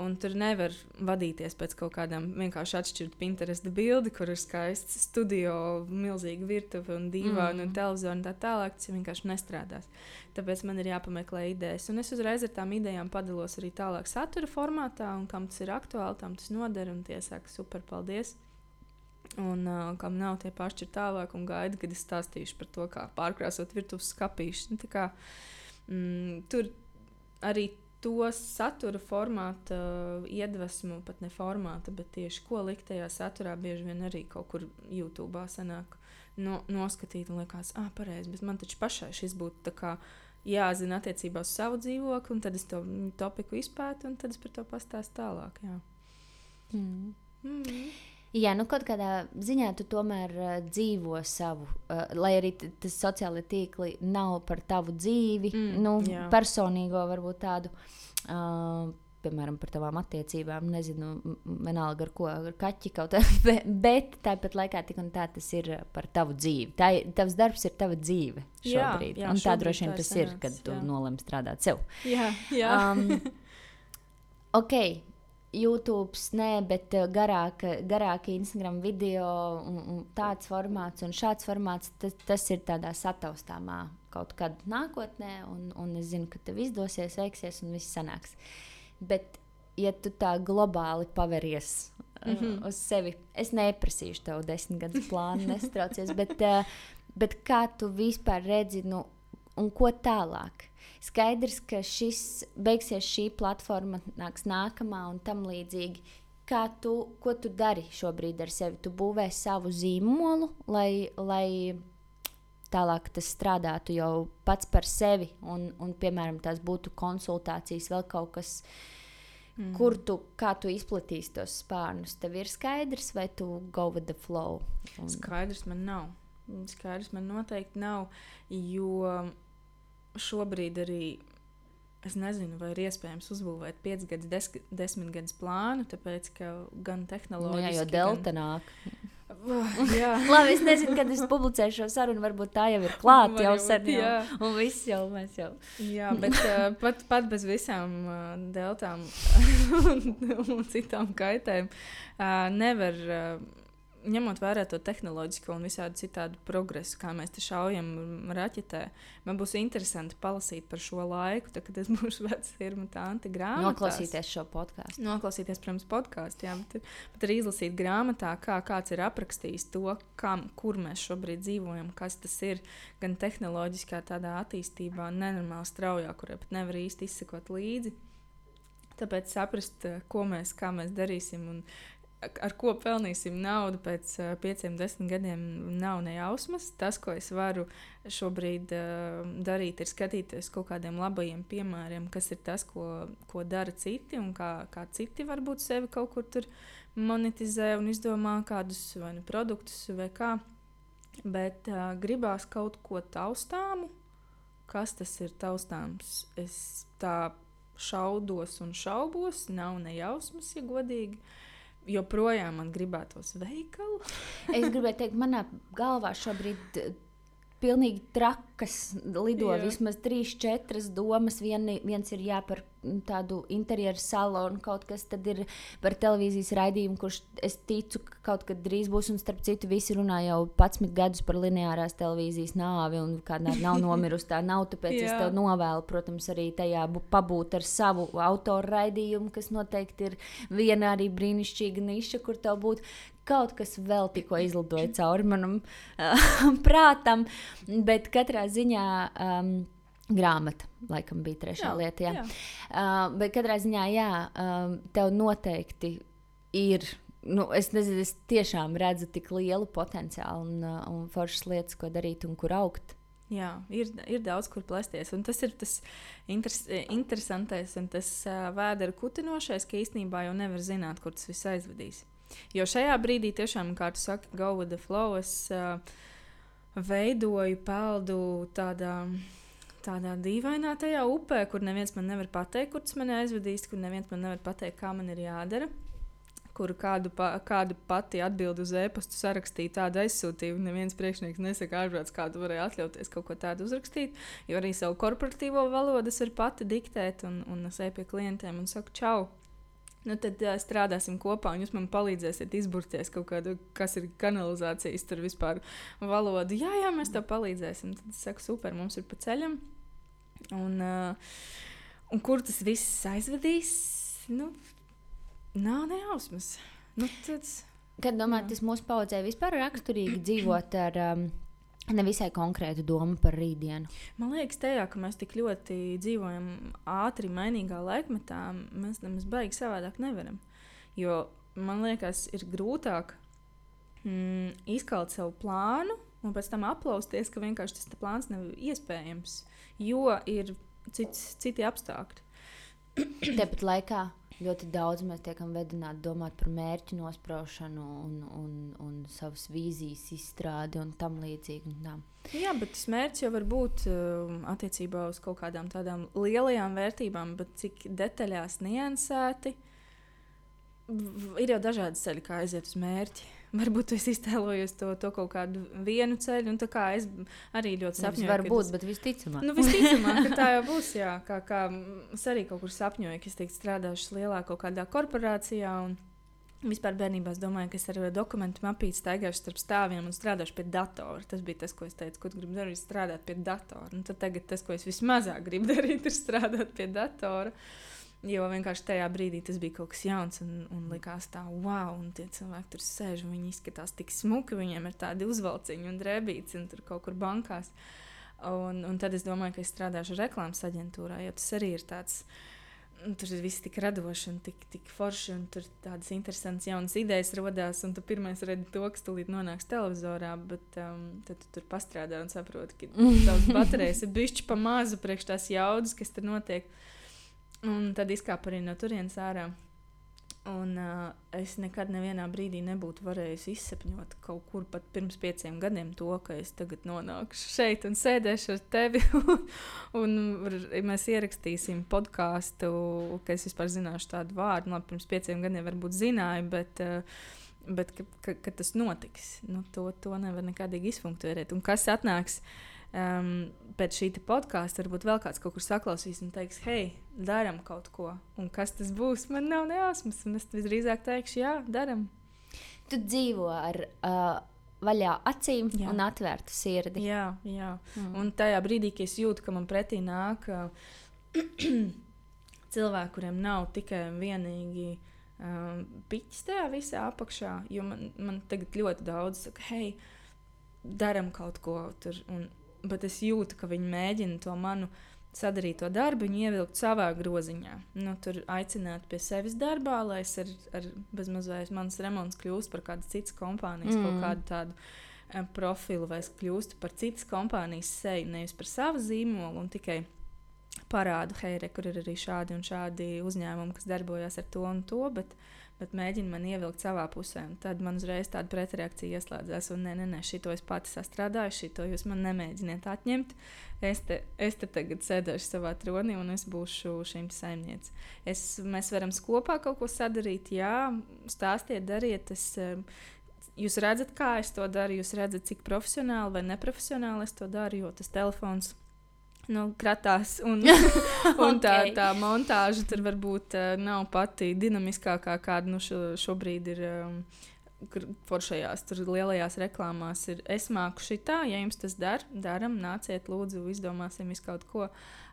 Un tur nevar vadīties pēc kaut kādām vienkārši atšķirtām Pinterest bildi, kur ir skaists studio, milzīga virtuve un dīvaini mm. un televizors un tā tālāk. Tas vienkārši nestrādās. Tāpēc man ir jāpameklē idejas. Un es uzreiz ar tām idejām padalos arī tālāk satura formātā, un kam tas ir aktuāli, tam tas noder. Un tie saka, super, paldies! Un uh, kam nav tie paši tālāk, un gaida, kad es stāstīšu par to, kā pārkrāsot virtuves skāpīšu. Nu, kā, mm, tur arī to satura formāta iedvesmu, pat ne formāta, bet tieši ko likt tajā saturā, bieži vien arī kaut kur YouTube sanāk no, noskatīt un liekas, ah, pareizi, bet man taču pašai šis būtu jāzina attiecībā uz savu dzīvokli, un tad es to topiku izpētu, un tad es par to pastāstu tālāk. Jā. Mm. Mm. Jā, nu kaut kādā ziņā tu tomēr uh, dzīvo savu, uh, lai arī tas sociālai tīkli nav par tavu dzīvi, mm, nu, jā. personīgo varbūt tādu. Uh, piemēram, par tavām attiecībām, nezinu, vienalga ar ko, ar kaķi kaut kā, bet tāpat laikā tik un tā tas ir par tavu dzīvi. Tā, tavs darbs ir tava dzīve šobrīd. Jā, jā, un tā droši vien tas ir, kad jā. tu nolem strādāt sev. Jā, jā. Um, ok, YouTube, nē, bet eh, garāka, garāka Instagram video un, un tāds formāts un šāds formāts, tas, tas ir tādā sataustāmā kaut kad nākotnē, un, un es zinu, ka tev izdosies, veiksies un viss sanāks. Bet, ja tu tā globāli paveries mm -hmm. uz sevi, es neprasīšu tev desmit gadus plānu, nestraucies, bet, uh, bet kā tu vispār redzi, nu, un ko tālāk? Skaidrs, ka šis beigsies, šī platforma nāks nākamā un tam līdzīgi. Kā tu, ko tu dari šobrīd ar sevi? Tu būvē savu zīmolu, lai, lai tālāk tas strādātu jau pats par sevi, un, un piemēram, tās būtu konsultācijas, vēl kaut kas, mm. kur tu, tu izplatīsi tos spārnus. Tev ir skaidrs, vai tu go with the flow? Un... Skaidrs man nav. Skaidrs man noteikti nav, jo šobrīd arī es nezinu, vai ir iespējams uzbūvēt piecus gadus, des, desmit gadus plānu, tāpēc ka gan tehnoloģiski. Nu, jā, jo delta gan... nāk. Jā, labi. Es nezinu, kad es publicēšu šo sarunu. Varbūt tā jau ir klāta jau sen. Jau, jā, un viss jau mēs jau. jā, bet uh, pat, pat bez visām uh, deltām un, un citām kaitēm uh, nevar. Uh, ņemot vērā to tehnoloģisko un visādi citādu progresu, kā mēs te šaujam raķetē, man būs interesanti palasīt par šo laiku, tad, kad es būšu vecs firma tānti grāmatā. Noklausīties šo podkāstu. Noklausīties, protams, podkāstu, jā, bet, bet arī izlasīt grāmatā, kā kāds ir aprakstījis to, kam, kur mēs šobrīd dzīvojam, kas tas ir gan tehnoloģiskā tādā attīstībā, nenormāli straujā, kurai pat nevar īsti izsekot līdzi. Tāpēc saprast, ko mēs, mēs darīsim un ar ko pelnīsim naudu pēc uh, pieciem, desmit gadiem, nav nejausmas. Tas, ko es varu šobrīd uh, darīt, ir skatīties kaut kādiem labajiem piemēriem, kas ir tas, ko, ko dara citi un kā, kā citi varbūt sevi kaut kur tur monetizē un izdomā kādus vai nu produktus vai kā. Bet uh, gribās kaut ko taustāmu. Kas tas ir taustāms? Es tā šaudos un šaubos, nav nejausmas, ja godīgi. Uh, joprojām man gribētos veikalu. es gribēju teikt, manā galvā šobrīd pilnīgi trakas lido Jā. vismaz trīs, četras domas. Vien, viens ir jā par tādu interjeru salonu, kaut kas tad ir par televīzijas raidījumu, kurš es ticu, ka kaut kad drīz būs. Un starp citu, visi runā jau 11 gadus par lineārās televīzijas nāvi, un kāda nav nomirusi, tā nav. Tāpēc es tev novēlu, protams, arī tajā pabūt ar savu autoru raidījumu, kas noteikti ir viena arī brīnišķīga niša, kur tev būtu kaut kas vēl tikko izlidoja cauri manam uh, prātam, bet katrā ziņā. Um, Grāmata, laikam, bija trešā jā, lieta. Jā. Jā. Uh, bet katrā ziņā, jā, um, tev noteikti ir nu, es nezinu, es tiešām redzu tik lielu potenciālu un, uh, un foršas lietas, ko darīt un kur augt. Jā, ir, ir daudz kur plēsties. Un tas ir tas interes, interesantais un tas uh, vēdera kutinošais, ka īstenībā jau nevar zināt, kur tas viss aizvedīs. Jo šajā brīdī, tiešām, kā tu saki, go with the flow, es uh, veidoju peldu tādā. Tādā dīvainā tajā upē, kur neviens man nevar pateikt, kur tas man aizvedīs, kur neviens man nevar pateikt, kā man ir jādara. kuru kādu, pa, kādu pati atbild uz e-pastu sarakstīja, tādu aizsūtīju. Neviens priekšnieks nesaka, ārprāts, kādu varēja atļauties kaut ko tādu uzrakstīt. Jo arī savu korporatīvo valodu es varu pati diktēt, un, un es eju pie klientiem un saku, čau! Nu, tad uh, strādāsim kopā, un jūs man palīdzēsiet izburties kaut kādu, kas ir kanalizācijas, tur vispār valoda. Jā, jā, mēs tev palīdzēsim. Tad es saku, super, mums ir pa ceļam. Un, uh, un kur tas viss aizvedīs? Nu, nav nejausmas. Nu, tad... Kad domājat, tas mūsu paudzē vispār raksturīgi dzīvot ar. Um, Nevisai konkrētu domu par rītdienu. Man liekas, tajā, ka mēs tik ļoti dzīvojam ātri, mainīgā laikmetā, mēs nemaz baigi savādāk nevaram. Jo man liekas, ir grūtāk mm, izkaut savu plānu un pēc tam aplausties, ka vienkārši tas plāns nav iespējams, jo ir cits, citi apstākļi. Tāpat laikā ļoti daudz mēs tiekam vedināti domāt par mērķu nospraušanu un, un, un savas vīzijas izstrādi un tam līdzīgi. Un Jā, bet tas mērķis jau var būt uh, attiecībā uz kaut kādām tādām lielajām vērtībām, bet cik detaļās niansēti. Ir jau dažādi ceļi, kā aiziet uz mērķi. Varbūt es iztēlojos to, to kaut kādu vienu ceļu, un kā es arī ļoti sapņoju. Tas var būt, tas... bet visticamāk. Nu, visticamāk, ka tā jau būs. Jā, kā, kā es arī kaut kur sapņoju, ka es teiktu, strādāšu lielā kaut kādā korporācijā. Un... Vispār bērnībā es domāju, ka es ar dokumentu mapīti staigāšu starp stāviem un strādāšu pie datora. Tas bija tas, ko es teicu, ko gribu darīt, strādāt pie datora. Un tad tagad tas, ko es vismazāk gribu darīt, ir strādāt pie datora. Uh, Jo vienkārši tajā brīdī tas bija kaut kas jauns un, un likās tā, wow, un tie cilvēki tur sēž un viņi izskatās tik smuki. Viņiem ir tādi uzvalciņi un drēbītes un tur kaut kur bankās. Un, un tad es domāju, ka es strādāšu reklāmas aģentūrā, jo tas arī ir tāds. Tur viss tik radoši un tik, tik forši, un tur tādas interesantas jaunas idejas radās. Un tu pirmais redzi to, kas tūlīt nonāks televizorā, bet um, tad tu tur pastrādā un saproti, ka tavs baterijas ir bišķi pa mazu priekš tās jaudas, kas tur notiek. Uh, Un tad izkāpa arī no turienes ārā. Un uh, es nekad nevienā brīdī nebūtu varējis izsapņot kaut kur pat pirms pieciem gadiem to, ka es tagad nonākšu šeit un sēdēšu ar tevi. un mēs ierakstīsim podkāstu, ka es vispār zināšu tādu vārdu. Labi, pirms pieciem gadiem varbūt zināju, bet. Uh, Bet ka, ka, ka tas notiks, nu, to, to nevar nekādīgi izfunkcionēt. Un kas atnāks uh, um, pēc šī podkāsta varbūt vēl kāds kaut kur saklausīs un teiks, hei, darām kaut ko. Un kas tas būs? Man nav nejausmas. Un es visdrīzāk teikšu, jā, darām. Tu dzīvo ar uh, vaļā acīm jā. un atvērtu sirdi. Jā, jā. Mm. un tajā brīdī, kad es jūtu, ka man pretī nāk uh, cilvēki, kuriem nav tikai un vienīgi. Um, Piķis tajā visā apakšā, jo man, man tagad ļoti daudz saka, hei, darām kaut ko tur. Un, bet es jūtu, ka viņi mēģina to manu sadarīto darbu, ievilkt savā groziņā. Nu, tur aicināt pie sevis darbā, lai es ar, ar bezmazliet manas remonts kļūstu par kādu citu kompānijas, mm. kaut kādu tādu um, profilu, vai es kļūstu par citas kompānijas seju, nevis par savu zīmolu un tikai parādu, hei, re, kur ir arī šādi un šādi uzņēmumi, kas darbojas ar to un to. Bet, uh, bet mēģina man ievilkt savā pusē. Tad man uzreiz tāda pretreakcija ieslēdzās, un nē, nē, nē šito es pati sastrādāju, šito jūs man nemēģiniet atņemt. Es te, es te tagad sēdēšu savā tronī, un es būšu šīm saimniecēm. Mēs varam kopā kaut ko sadarīt, jā, stāstiet, dariet. Es, Jūs redzat, kā es to daru, jūs redzat, cik profesionāli vai neprofesionāli es to daru, jo tas telefons nu, kratās. Un, un tā, okay. tā montāža tur varbūt uh, nav pati dinamiskākā, kāda nu, šo, šobrīd ir. Um, Foršajās, tur lielajās reklāmās ir. Es māku šitā, ja jums tas der, daram, nāciet, lūdzu, izdomāsim visu kaut ko.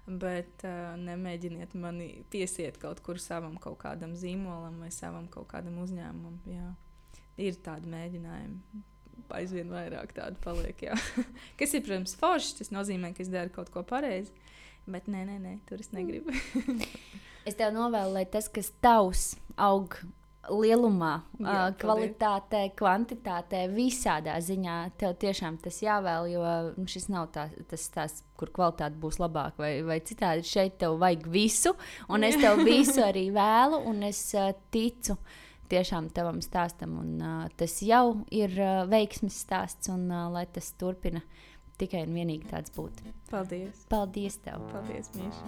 Bet uh, nemēģiniet mani piesiet kaut kur savam kaut kādam zīmolam vai savam kaut kādam uzņēmumam. Jā. Ir tādi mēģinājumi aizvien vairāk tādu paliek. Kas ir, protams, forši. Tas nozīmē, ka es daru kaut ko pareizi. Bet nē, nē, nē tur es negribu. es tev novēlu, lai tas, kas tavs aug lielumā, Jā, kvalitātē, kvantitātē, visādā ziņā tev tiešām tas jāvēl, jo nu, šis nav tā, tas stāsts, kur kvalitāte būs labāka vai, vai citādi. Šeit tev vajag visu, un es tev visu arī vēlu, un es ticu. Uh, tiešām tavam stāstam. Un, uh, tas jau ir uh, veiksmes stāsts, un uh, lai tas turpina tikai un vienīgi tāds būt. Paldies! Paldies tev! Paldies, Mīša!